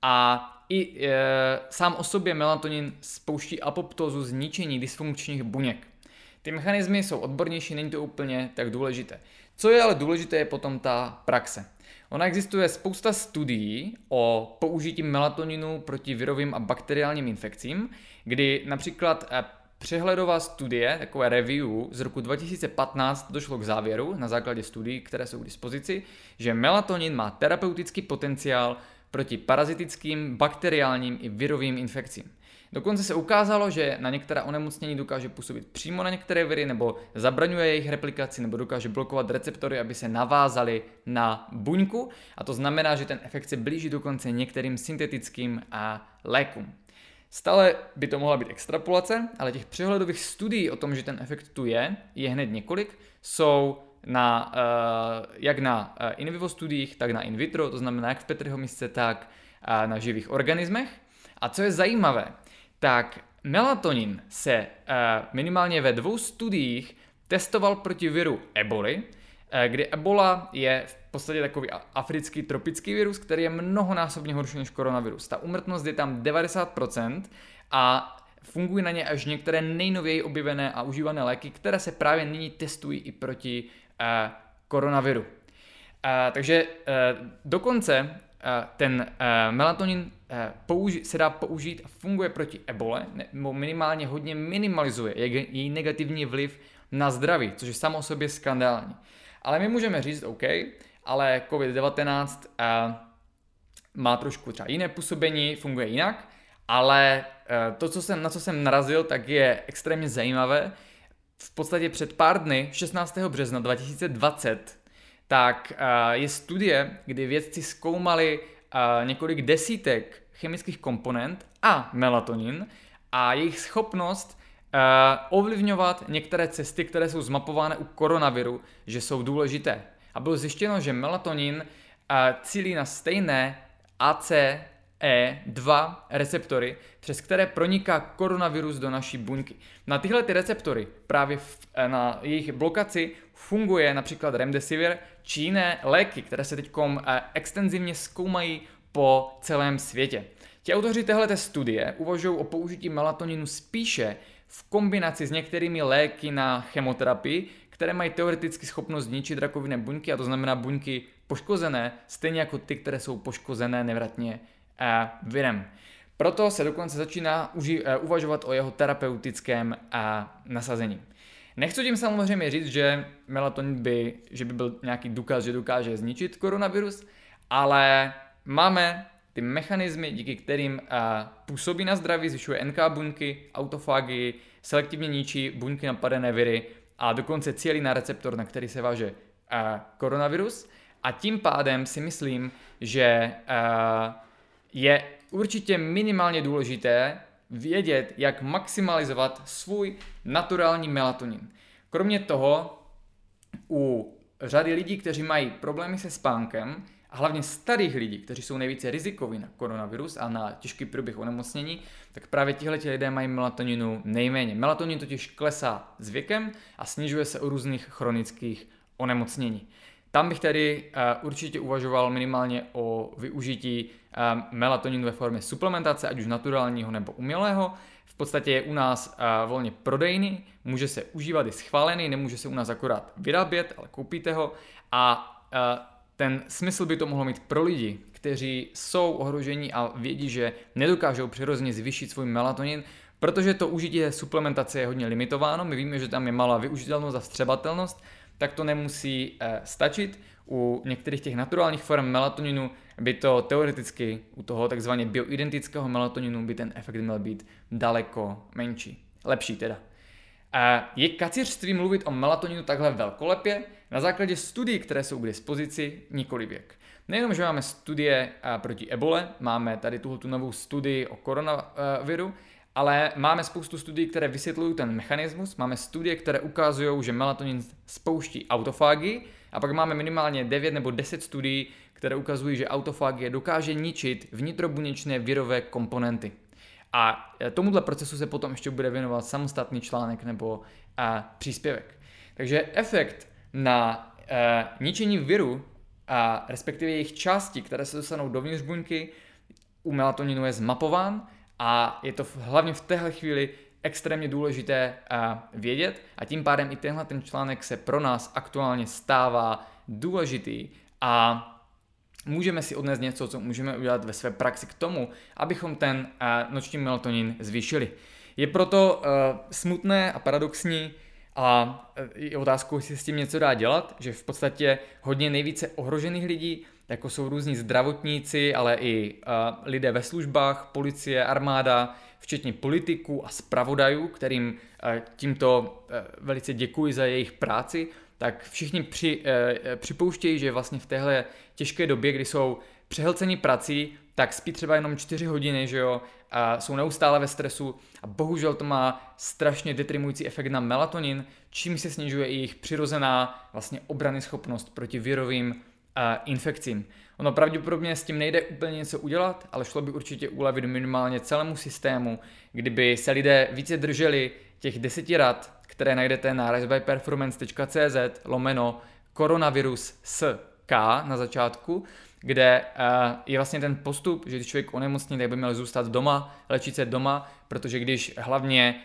a i e, sám o sobě melatonin spouští apoptózu zničení dysfunkčních buněk. Ty mechanismy jsou odbornější, není to úplně tak důležité. Co je ale důležité, je potom ta praxe. Ona existuje spousta studií o použití melatoninu proti virovým a bakteriálním infekcím, kdy například eh, přehledová studie, takové review z roku 2015 došlo k závěru na základě studií, které jsou k dispozici, že melatonin má terapeutický potenciál proti parazitickým, bakteriálním i virovým infekcím. Dokonce se ukázalo, že na některá onemocnění dokáže působit přímo na některé viry, nebo zabraňuje jejich replikaci, nebo dokáže blokovat receptory, aby se navázaly na buňku. A to znamená, že ten efekt se blíží dokonce některým syntetickým a lékům. Stále by to mohla být extrapolace, ale těch přehledových studií o tom, že ten efekt tu je, je hned několik. Jsou na, uh, jak na uh, in vivo studiích, tak na in vitro, to znamená jak v Petriho misce, tak uh, na živých organismech. A co je zajímavé, tak melatonin se uh, minimálně ve dvou studiích testoval proti viru eboli, uh, kdy ebola je v podstatě takový africký tropický virus, který je mnohonásobně horší než koronavirus. Ta umrtnost je tam 90% a fungují na ně až některé nejnověji objevené a užívané léky, které se právě nyní testují i proti uh, koronaviru. takže dokonce ten melatonin použi- se dá použít a funguje proti ebole, nebo minimálně hodně minimalizuje její negativní vliv na zdraví, což je samo o sobě skandální. Ale my můžeme říct, OK, ale COVID-19 uh, má trošku třeba jiné působení, funguje jinak, ale uh, to, co jsem, na co jsem narazil, tak je extrémně zajímavé. V podstatě před pár dny, 16. března 2020, tak je studie, kdy vědci zkoumali několik desítek chemických komponent a melatonin a jejich schopnost uh, ovlivňovat některé cesty, které jsou zmapovány u koronaviru, že jsou důležité. A bylo zjištěno, že melatonin uh, cílí na stejné ACE2 receptory, přes které proniká koronavirus do naší buňky. Na tyhle ty receptory, právě v, na jejich blokaci, funguje například remdesivir či jiné léky, které se teď extenzivně zkoumají po celém světě. Ti autoři téhle studie uvažují o použití melatoninu spíše v kombinaci s některými léky na chemoterapii, které mají teoreticky schopnost zničit rakovinné buňky, a to znamená buňky poškozené, stejně jako ty, které jsou poškozené nevratně eh, virem. Proto se dokonce začíná uži- eh, uvažovat o jeho terapeutickém eh, nasazení. Nechci tím samozřejmě říct, že melatonin by, že by byl nějaký důkaz, že dokáže zničit koronavirus, ale máme ty mechanismy, díky kterým uh, působí na zdraví, zvyšuje NK buňky, autofagii, selektivně ničí buňky napadené viry a dokonce cílí na receptor, na který se váže uh, koronavirus. A tím pádem si myslím, že uh, je určitě minimálně důležité vědět, jak maximalizovat svůj naturální melatonin. Kromě toho, u řady lidí, kteří mají problémy se spánkem, a hlavně starých lidí, kteří jsou nejvíce rizikoví na koronavirus a na těžký průběh onemocnění, tak právě tihle lidé mají melatoninu nejméně. Melatonin totiž klesá s věkem a snižuje se u různých chronických onemocnění. Tam bych tedy uh, určitě uvažoval minimálně o využití uh, melatoninu ve formě suplementace, ať už naturálního nebo umělého. V podstatě je u nás uh, volně prodejný, může se užívat i schválený, nemůže se u nás akorát vyrábět, ale koupíte ho a ten smysl by to mohlo mít pro lidi, kteří jsou ohrožení a vědí, že nedokážou přirozeně zvýšit svůj melatonin, protože to užití suplementace je hodně limitováno, my víme, že tam je malá využitelnost a vstřebatelnost, tak to nemusí eh, stačit. U některých těch naturálních form melatoninu by to teoreticky u toho takzvaně bioidentického melatoninu by ten efekt měl být daleko menší. Lepší teda. Je kacířství mluvit o melatoninu takhle velkolepě na základě studií, které jsou k dispozici nikoli věk. Nejenom, že máme studie proti ebole, máme tady tuhle tu novou studii o koronaviru, ale máme spoustu studií, které vysvětlují ten mechanismus, máme studie, které ukazují, že melatonin spouští autofágii a pak máme minimálně 9 nebo 10 studií, které ukazují, že autofágie dokáže ničit vnitrobuněčné virové komponenty. A e, tomuhle procesu se potom ještě bude věnovat samostatný článek nebo a, e, příspěvek. Takže efekt na e, ničení viru a respektive jejich části, které se dostanou dovnitř buňky, u melatoninu je zmapován a je to hlavně v téhle chvíli extrémně důležité a, vědět a tím pádem i tenhle ten článek se pro nás aktuálně stává důležitý a můžeme si odnést něco, co můžeme udělat ve své praxi k tomu, abychom ten uh, noční melatonin zvýšili. Je proto uh, smutné a paradoxní a je otázkou, jestli s tím něco dá dělat, že v podstatě hodně nejvíce ohrožených lidí, jako jsou různí zdravotníci, ale i uh, lidé ve službách, policie, armáda, včetně politiků a zpravodajů, kterým uh, tímto uh, velice děkuji za jejich práci, tak všichni při, e, připouštějí, že vlastně v téhle těžké době, kdy jsou přehlceni prací, tak spí třeba jenom 4 hodiny, že jo, a jsou neustále ve stresu a bohužel to má strašně detrimující efekt na melatonin, čím se snižuje jejich přirozená vlastně obrany schopnost proti virovým uh, infekcím. Ono pravděpodobně s tím nejde úplně něco udělat, ale šlo by určitě ulevit minimálně celému systému, kdyby se lidé více drželi těch deseti rad, které najdete na risebyperformance.cz lomeno koronavirus s K na začátku, kde uh, je vlastně ten postup, že když člověk onemocní, tak by měl zůstat doma, léčit se doma, protože když hlavně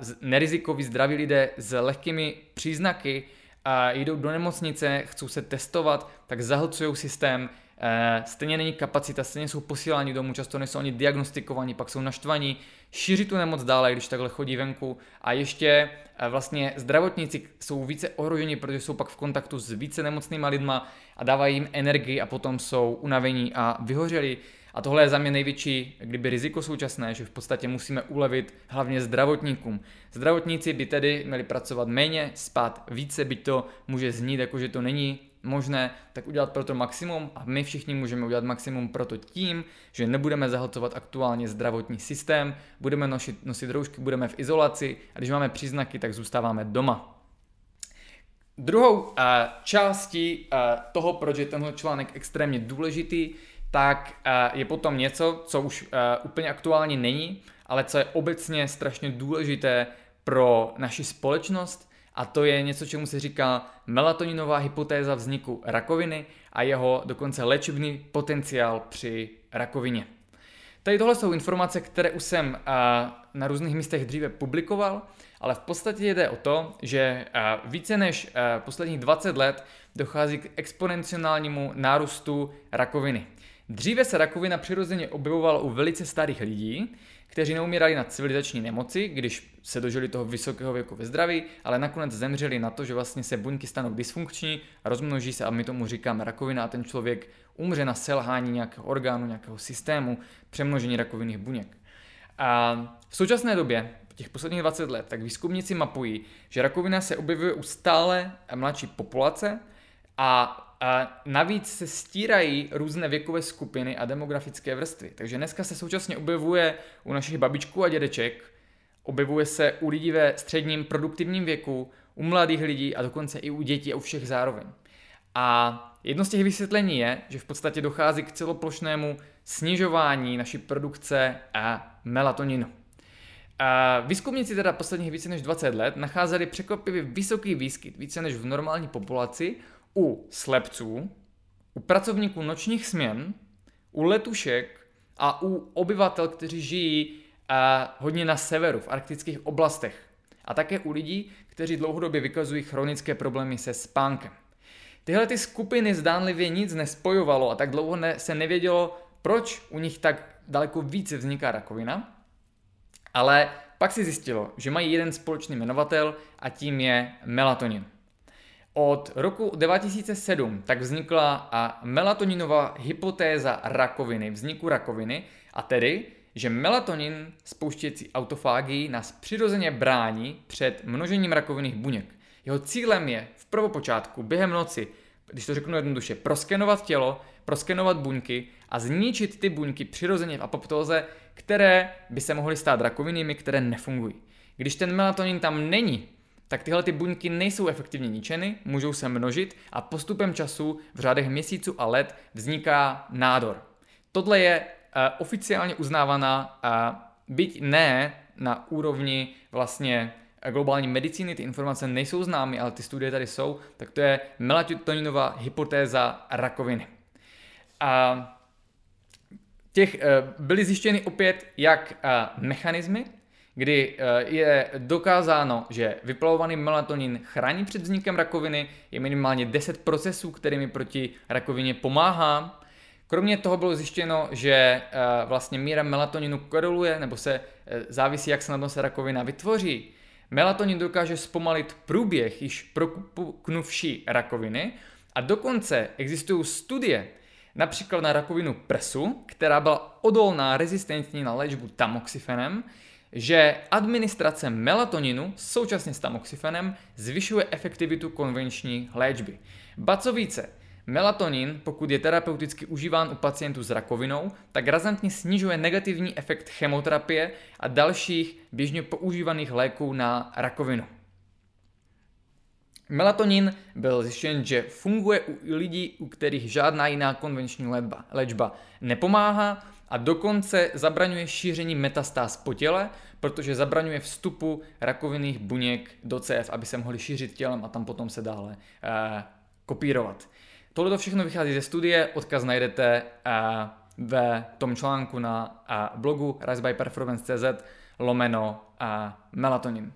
uh, nerizikoví zdraví lidé s lehkými příznaky a jdou do nemocnice, chcou se testovat, tak zahlcují systém, e, stejně není kapacita, stejně jsou posíláni domů, často nejsou ani diagnostikovaní, pak jsou naštvaní, šíří tu nemoc dále, když takhle chodí venku. A ještě e, vlastně zdravotníci jsou více ohroženi, protože jsou pak v kontaktu s více nemocnýma lidma a dávají jim energii a potom jsou unavení a vyhořeli. A tohle je za mě největší kdyby riziko současné, že v podstatě musíme ulevit hlavně zdravotníkům. Zdravotníci by tedy měli pracovat méně, spát více, byť to může znít jako, že to není možné, tak udělat pro to maximum a my všichni můžeme udělat maximum pro to tím, že nebudeme zahlcovat aktuálně zdravotní systém, budeme nosit, nosit roušky, budeme v izolaci a když máme příznaky, tak zůstáváme doma. Druhou uh, částí uh, toho, proč je tenhle článek extrémně důležitý, tak uh, je potom něco, co už uh, úplně aktuálně není, ale co je obecně strašně důležité pro naši společnost a to je něco, čemu se říká melatoninová hypotéza vzniku rakoviny a jeho dokonce léčebný potenciál při rakovině. Tady tohle jsou informace, které už jsem na různých místech dříve publikoval, ale v podstatě jde o to, že více než posledních 20 let dochází k exponenciálnímu nárůstu rakoviny. Dříve se rakovina přirozeně objevovala u velice starých lidí, kteří neumírali na civilizační nemoci, když se dožili toho vysokého věku ve zdraví, ale nakonec zemřeli na to, že vlastně se buňky stanou dysfunkční, rozmnoží se a my tomu říkáme rakovina a ten člověk umře na selhání nějakého orgánu, nějakého systému, přemnožení rakovinných buněk. A v současné době, těch posledních 20 let, tak výzkumníci mapují, že rakovina se objevuje u stále mladší populace a a navíc se stírají různé věkové skupiny a demografické vrstvy. Takže dneska se současně objevuje u našich babičků a dědeček, objevuje se u lidí ve středním produktivním věku, u mladých lidí a dokonce i u dětí a u všech zároveň. A jedno z těch vysvětlení je, že v podstatě dochází k celoplošnému snižování naší produkce a melatoninu. A výzkumníci teda posledních více než 20 let nacházeli překvapivě vysoký výskyt, více než v normální populaci, u slepců, u pracovníků nočních směn, u letušek a u obyvatel, kteří žijí uh, hodně na severu, v arktických oblastech. A také u lidí, kteří dlouhodobě vykazují chronické problémy se spánkem. Tyhle ty skupiny zdánlivě nic nespojovalo a tak dlouho ne, se nevědělo, proč u nich tak daleko více vzniká rakovina, ale pak si zjistilo, že mají jeden společný jmenovatel a tím je melatonin. Od roku 2007 tak vznikla melatoninová hypotéza rakoviny, vzniku rakoviny, a tedy, že melatonin spouštěcí autofágii nás přirozeně brání před množením rakovinných buněk. Jeho cílem je v prvopočátku během noci, když to řeknu jednoduše, proskenovat tělo, proskenovat buňky a zničit ty buňky přirozeně v apoptóze, které by se mohly stát rakovinnými, které nefungují. Když ten melatonin tam není, tak tyhle ty buňky nejsou efektivně ničeny, můžou se množit a postupem času v řádech měsíců a let vzniká nádor. Tohle je uh, oficiálně uznávaná, uh, byť ne na úrovni vlastně globální medicíny, ty informace nejsou známy, ale ty studie tady jsou, tak to je melatoninová hypotéza rakoviny. A těch byly zjištěny opět jak mechanismy, kdy eh, je dokázáno, že vyplavovaný melatonin chrání před vznikem rakoviny, je minimálně 10 procesů, kterými proti rakovině pomáhá. Kromě toho bylo zjištěno, že eh, vlastně míra melatoninu koreluje, nebo se eh, závisí, jak snadno se rakovina vytvoří. Melatonin dokáže zpomalit průběh již proknuvší rakoviny a dokonce existují studie, například na rakovinu prsu, která byla odolná, rezistentní na léčbu tamoxifenem, že administrace melatoninu současně s tamoxifenem zvyšuje efektivitu konvenční léčby. Ba co více, melatonin, pokud je terapeuticky užíván u pacientů s rakovinou, tak razantně snižuje negativní efekt chemoterapie a dalších běžně používaných léků na rakovinu. Melatonin byl zjištěn, že funguje u lidí, u kterých žádná jiná konvenční léčba, léčba nepomáhá a dokonce zabraňuje šíření metastáz po těle, protože zabraňuje vstupu rakovinných buněk do cév, aby se mohly šířit tělem a tam potom se dále uh, kopírovat. Tohle to všechno vychází ze studie, odkaz najdete uh, ve tom článku na uh, blogu risebyperformance.cz lomeno uh, melatonin.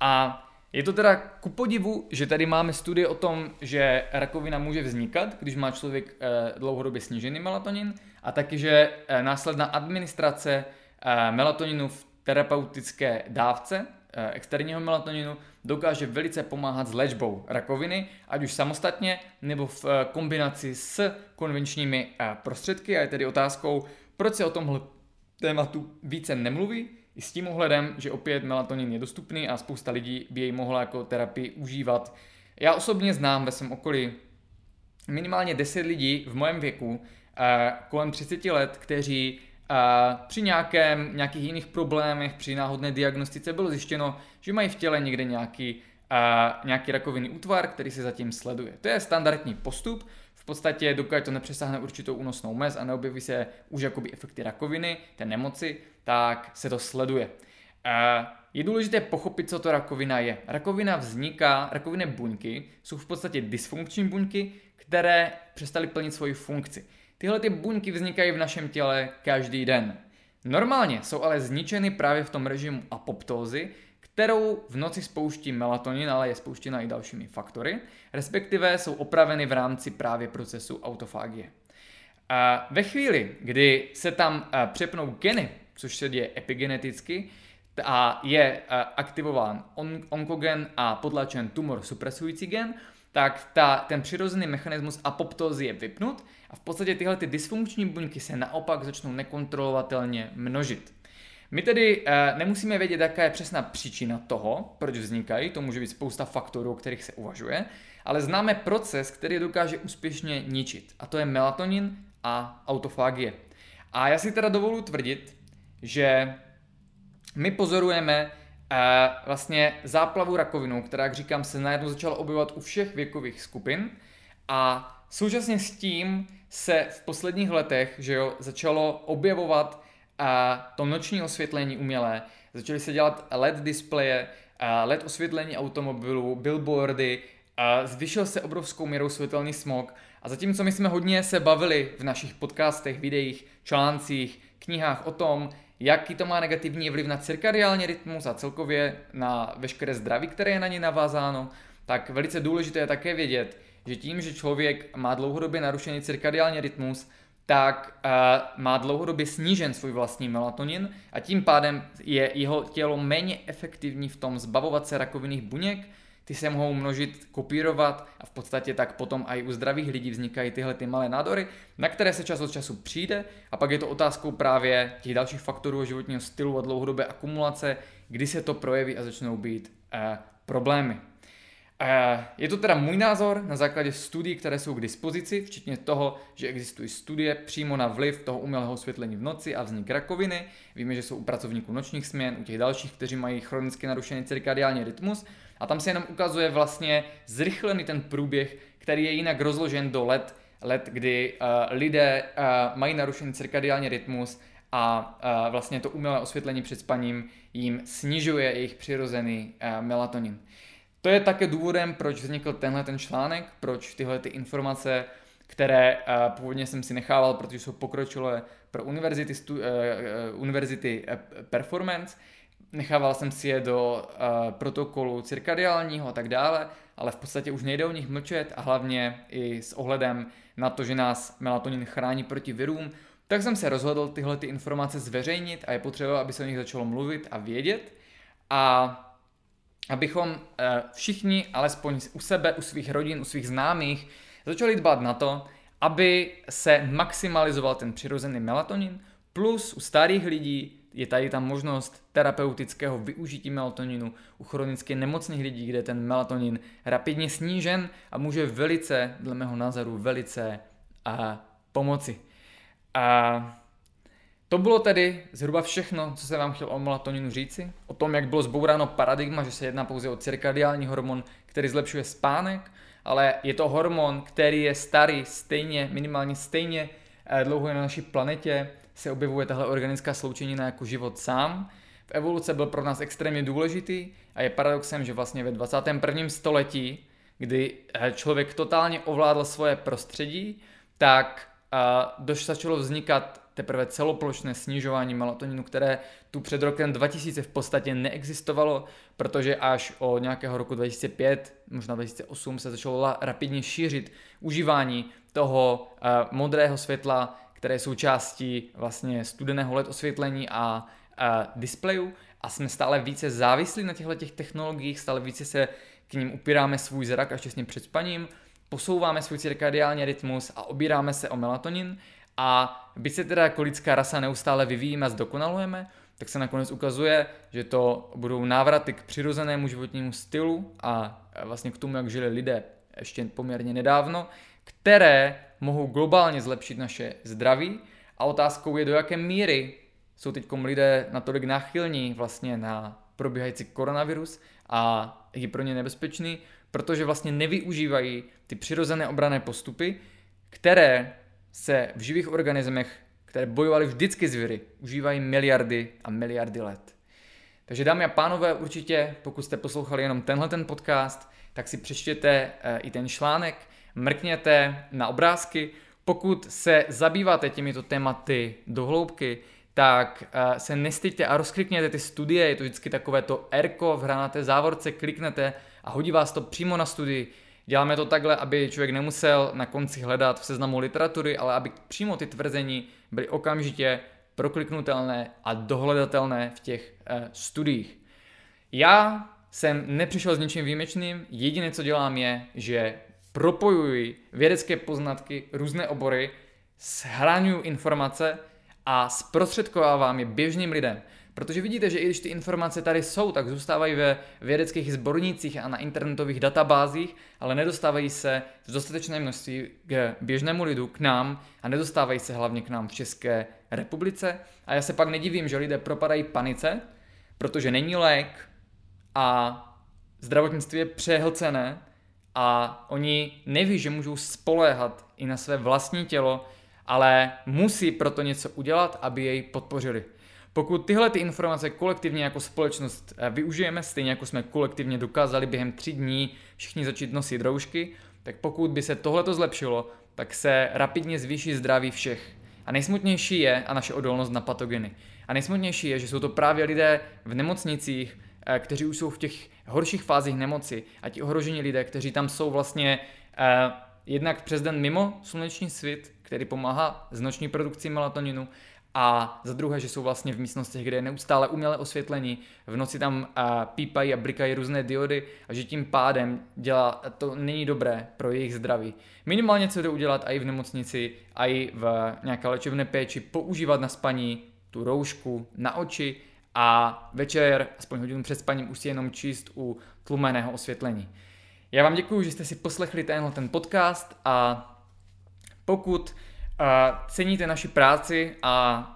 A Je to teda ku podivu, že tady máme studie o tom, že rakovina může vznikat, když má člověk eh, dlouhodobě snížený melatonin a taky, že eh, následná administrace eh, melatoninu v terapeutické dávce externího melatoninu dokáže velice pomáhat s léčbou rakoviny, ať už samostatně nebo v kombinaci s konvenčními prostředky. A je tedy otázkou, proč se o tomhle tématu více nemluví, i s tím ohledem, že opět melatonin je dostupný a spousta lidí by jej mohla jako terapii užívat. Já osobně znám ve svém okolí minimálně 10 lidí v mém věku, eh, kolem 30 let, kteří eh, při nějakém, nějakých jiných problémech, při náhodné diagnostice bylo zjištěno, že mají v těle někde nějaký, eh, nějaký rakovinný útvar, který se zatím sleduje. To je standardní postup, v podstatě dokud to nepřesáhne určitou únosnou mez a neobjeví se už jakoby efekty rakoviny, té nemoci, tak se to sleduje. Je důležité pochopit, co to rakovina je. Rakovina vzniká, rakovinné buňky jsou v podstatě dysfunkční buňky, které přestaly plnit svoji funkci. Tyhle ty buňky vznikají v našem těle každý den. Normálně jsou ale zničeny právě v tom režimu apoptózy, kterou v noci spouští melatonin, ale je spouštěna i dalšími faktory, respektive jsou opraveny v rámci právě procesu autofágie. A ve chvíli, kdy se tam přepnou geny, což se děje epigeneticky, a je aktivován on- onkogen a potlačen tumor supresující gen, tak ta, ten přirozený mechanismus apoptózy je vypnut a v podstatě tyhle ty dysfunkční buňky se naopak začnou nekontrolovatelně množit. My tedy e, nemusíme vědět, jaká je přesná příčina toho, proč vznikají, to může být spousta faktorů, o kterých se uvažuje, ale známe proces, který dokáže úspěšně ničit, a to je melatonin a autofágie. A já si teda dovolu tvrdit, že my pozorujeme vlastně záplavu rakovinou, která, jak říkám, se najednou začala objevovat u všech věkových skupin. A současně s tím se v posledních letech že jo, začalo objevovat uh, to noční osvětlení umělé, začaly se dělat LED displeje, uh, LED osvětlení automobilů, billboardy, uh, zvyšil se obrovskou měrou světelný smog. A zatímco my jsme hodně se bavili v našich podcastech, videích, článcích, knihách o tom, jaký to má negativní vliv na cirkadiální rytmus a celkově na veškeré zdraví, které je na ně navázáno, tak velice důležité je také vědět, že tím, že člověk má dlouhodobě narušený cirkadiální rytmus, tak uh, má dlouhodobě snížen svůj vlastní melatonin a tím pádem je jeho tělo méně efektivní v tom zbavovat se rakovinných buněk, ty se mohou množit, kopírovat a v podstatě tak potom i u zdravých lidí vznikají tyhle ty malé nádory, na které se čas od času přijde a pak je to otázkou právě těch dalších faktorů životního stylu a dlouhodobé akumulace, kdy se to projeví a začnou být eh, problémy. Eh, je to teda můj názor na základě studií, které jsou k dispozici, včetně toho, že existují studie přímo na vliv toho umělého osvětlení v noci a vznik rakoviny. Víme, že jsou u pracovníků nočních směn, u těch dalších, kteří mají chronicky narušený cirkadiální rytmus a tam se jenom ukazuje vlastně zrychlený ten průběh, který je jinak rozložen do let, let kdy uh, lidé uh, mají narušený cirkadiální rytmus a uh, vlastně to umělé osvětlení před spaním jim snižuje jejich přirozený uh, melatonin. To je také důvodem, proč vznikl tenhle ten článek, proč tyhle ty informace, které uh, původně jsem si nechával, protože jsou pokročilé pro univerzity, stu, uh, uh, univerzity performance, nechával jsem si je do uh, protokolu cirkadiálního a tak dále, ale v podstatě už nejde o nich mlčet a hlavně i s ohledem na to, že nás melatonin chrání proti virům, tak jsem se rozhodl tyhle ty informace zveřejnit a je potřeba, aby se o nich začalo mluvit a vědět. A abychom uh, všichni, alespoň u sebe, u svých rodin, u svých známých, začali dbát na to, aby se maximalizoval ten přirozený melatonin, plus u starých lidí je tady ta možnost terapeutického využití melatoninu u chronicky nemocných lidí, kde ten melatonin rapidně snížen a může velice, dle mého názoru, velice a, pomoci. A to bylo tedy zhruba všechno, co jsem vám chtěl o melatoninu říci. O tom, jak bylo zbouráno paradigma, že se jedná pouze o cirkadiální hormon, který zlepšuje spánek, ale je to hormon, který je starý stejně, minimálně stejně eh, dlouho na naší planetě se objevuje tahle organická sloučenina jako život sám. V evoluce byl pro nás extrémně důležitý a je paradoxem, že vlastně ve 21. století, kdy eh, člověk totálně ovládl svoje prostředí, tak doš začalo vznikat teprve celoplošné snižování melatoninu, které tu před rokem 2000 v podstatě neexistovalo, protože až od nějakého roku 2005, možná 2008 se začalo rapidně šířit užívání toho uh, modrého světla, které je součástí vlastně studeného LED osvětlení a uh, displejů a jsme stále více závislí na těchto těch technologiích, stále více se k ním upíráme svůj zrak až těsně před spaním, posouváme svůj cirkadiální rytmus a obíráme se o melatonin. A byť se teda jako lidská rasa neustále vyvíjíme a zdokonalujeme, tak se nakonec ukazuje, že to budou návraty k přirozenému životnímu stylu a vlastně k tomu, jak žili lidé ještě poměrně nedávno, které mohou globálně zlepšit naše zdraví a otázkou je, do jaké míry jsou teď lidé natolik náchylní vlastně na probíhající koronavirus a je pro ně nebezpečný, protože vlastně nevyužívají ty přirozené obrané postupy, které se v živých organismech, které bojovaly vždycky s viry, užívají miliardy a miliardy let. Takže dámy a pánové, určitě, pokud jste poslouchali jenom tenhle ten podcast, tak si přečtěte eh, i ten článek, mrkněte na obrázky. Pokud se zabýváte těmito tématy do hloubky, tak uh, se nestyďte a rozklikněte ty studie, je to vždycky takové to erko v hranaté závorce, kliknete a hodí vás to přímo na studii. Děláme to takhle, aby člověk nemusel na konci hledat v seznamu literatury, ale aby přímo ty tvrzení byly okamžitě prokliknutelné a dohledatelné v těch uh, studiích. Já jsem nepřišel s ničím výjimečným, jediné, co dělám je, že propojuji vědecké poznatky, různé obory, shraňuji informace, a zprostředkovávám je běžným lidem. Protože vidíte, že i když ty informace tady jsou, tak zůstávají ve vědeckých sbornících a na internetových databázích, ale nedostávají se v dostatečné množství k běžnému lidu, k nám a nedostávají se hlavně k nám v České republice. A já se pak nedivím, že lidé propadají panice, protože není lék a zdravotnictví je přehlcené a oni neví, že můžou spoléhat i na své vlastní tělo, ale musí proto něco udělat, aby jej podpořili. Pokud tyhle ty informace kolektivně jako společnost eh, využijeme, stejně jako jsme kolektivně dokázali během tři dní všichni začít nosit roušky, tak pokud by se tohleto zlepšilo, tak se rapidně zvýší zdraví všech. A nejsmutnější je a naše odolnost na patogeny. A nejsmutnější je, že jsou to právě lidé v nemocnicích, eh, kteří už jsou v těch horších fázích nemoci a ti ohrožení lidé, kteří tam jsou vlastně eh, jednak přes den mimo sluneční svit, který pomáhá s noční produkcí melatoninu a za druhé, že jsou vlastně v místnostech, kde je neustále umělé osvětlení, v noci tam a, pípají a blikají různé diody a že tím pádem dělá, to není dobré pro jejich zdraví. Minimálně co jde udělat i v nemocnici, i v nějaké léčebné péči, používat na spaní tu roušku na oči a večer, aspoň hodinu před spaním, už si jenom číst u tlumeného osvětlení. Já vám děkuji, že jste si poslechli tenhle ten podcast a pokud uh, ceníte naši práci a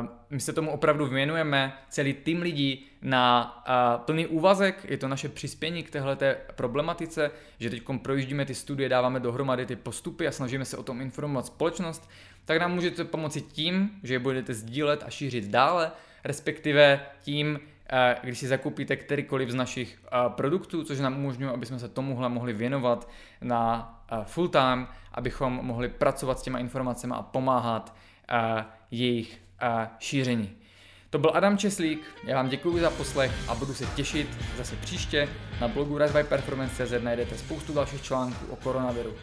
uh, my se tomu opravdu věnujeme, celý tým lidí na uh, plný úvazek, je to naše přispění k téhleté problematice, že teď projíždíme ty studie, dáváme dohromady ty postupy a snažíme se o tom informovat společnost, tak nám můžete pomoci tím, že je budete sdílet a šířit dále, respektive tím, když si zakoupíte kterýkoliv z našich produktů, což nám umožňuje, aby jsme se tomuhle mohli věnovat na full time, abychom mohli pracovat s těma informacemi a pomáhat jejich šíření. To byl Adam Česlík, já vám děkuji za poslech a budu se těšit zase příště. Na blogu Rise by Performance.cz najdete spoustu dalších článků o koronaviru.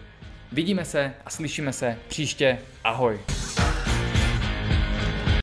Vidíme se a slyšíme se příště. Ahoj.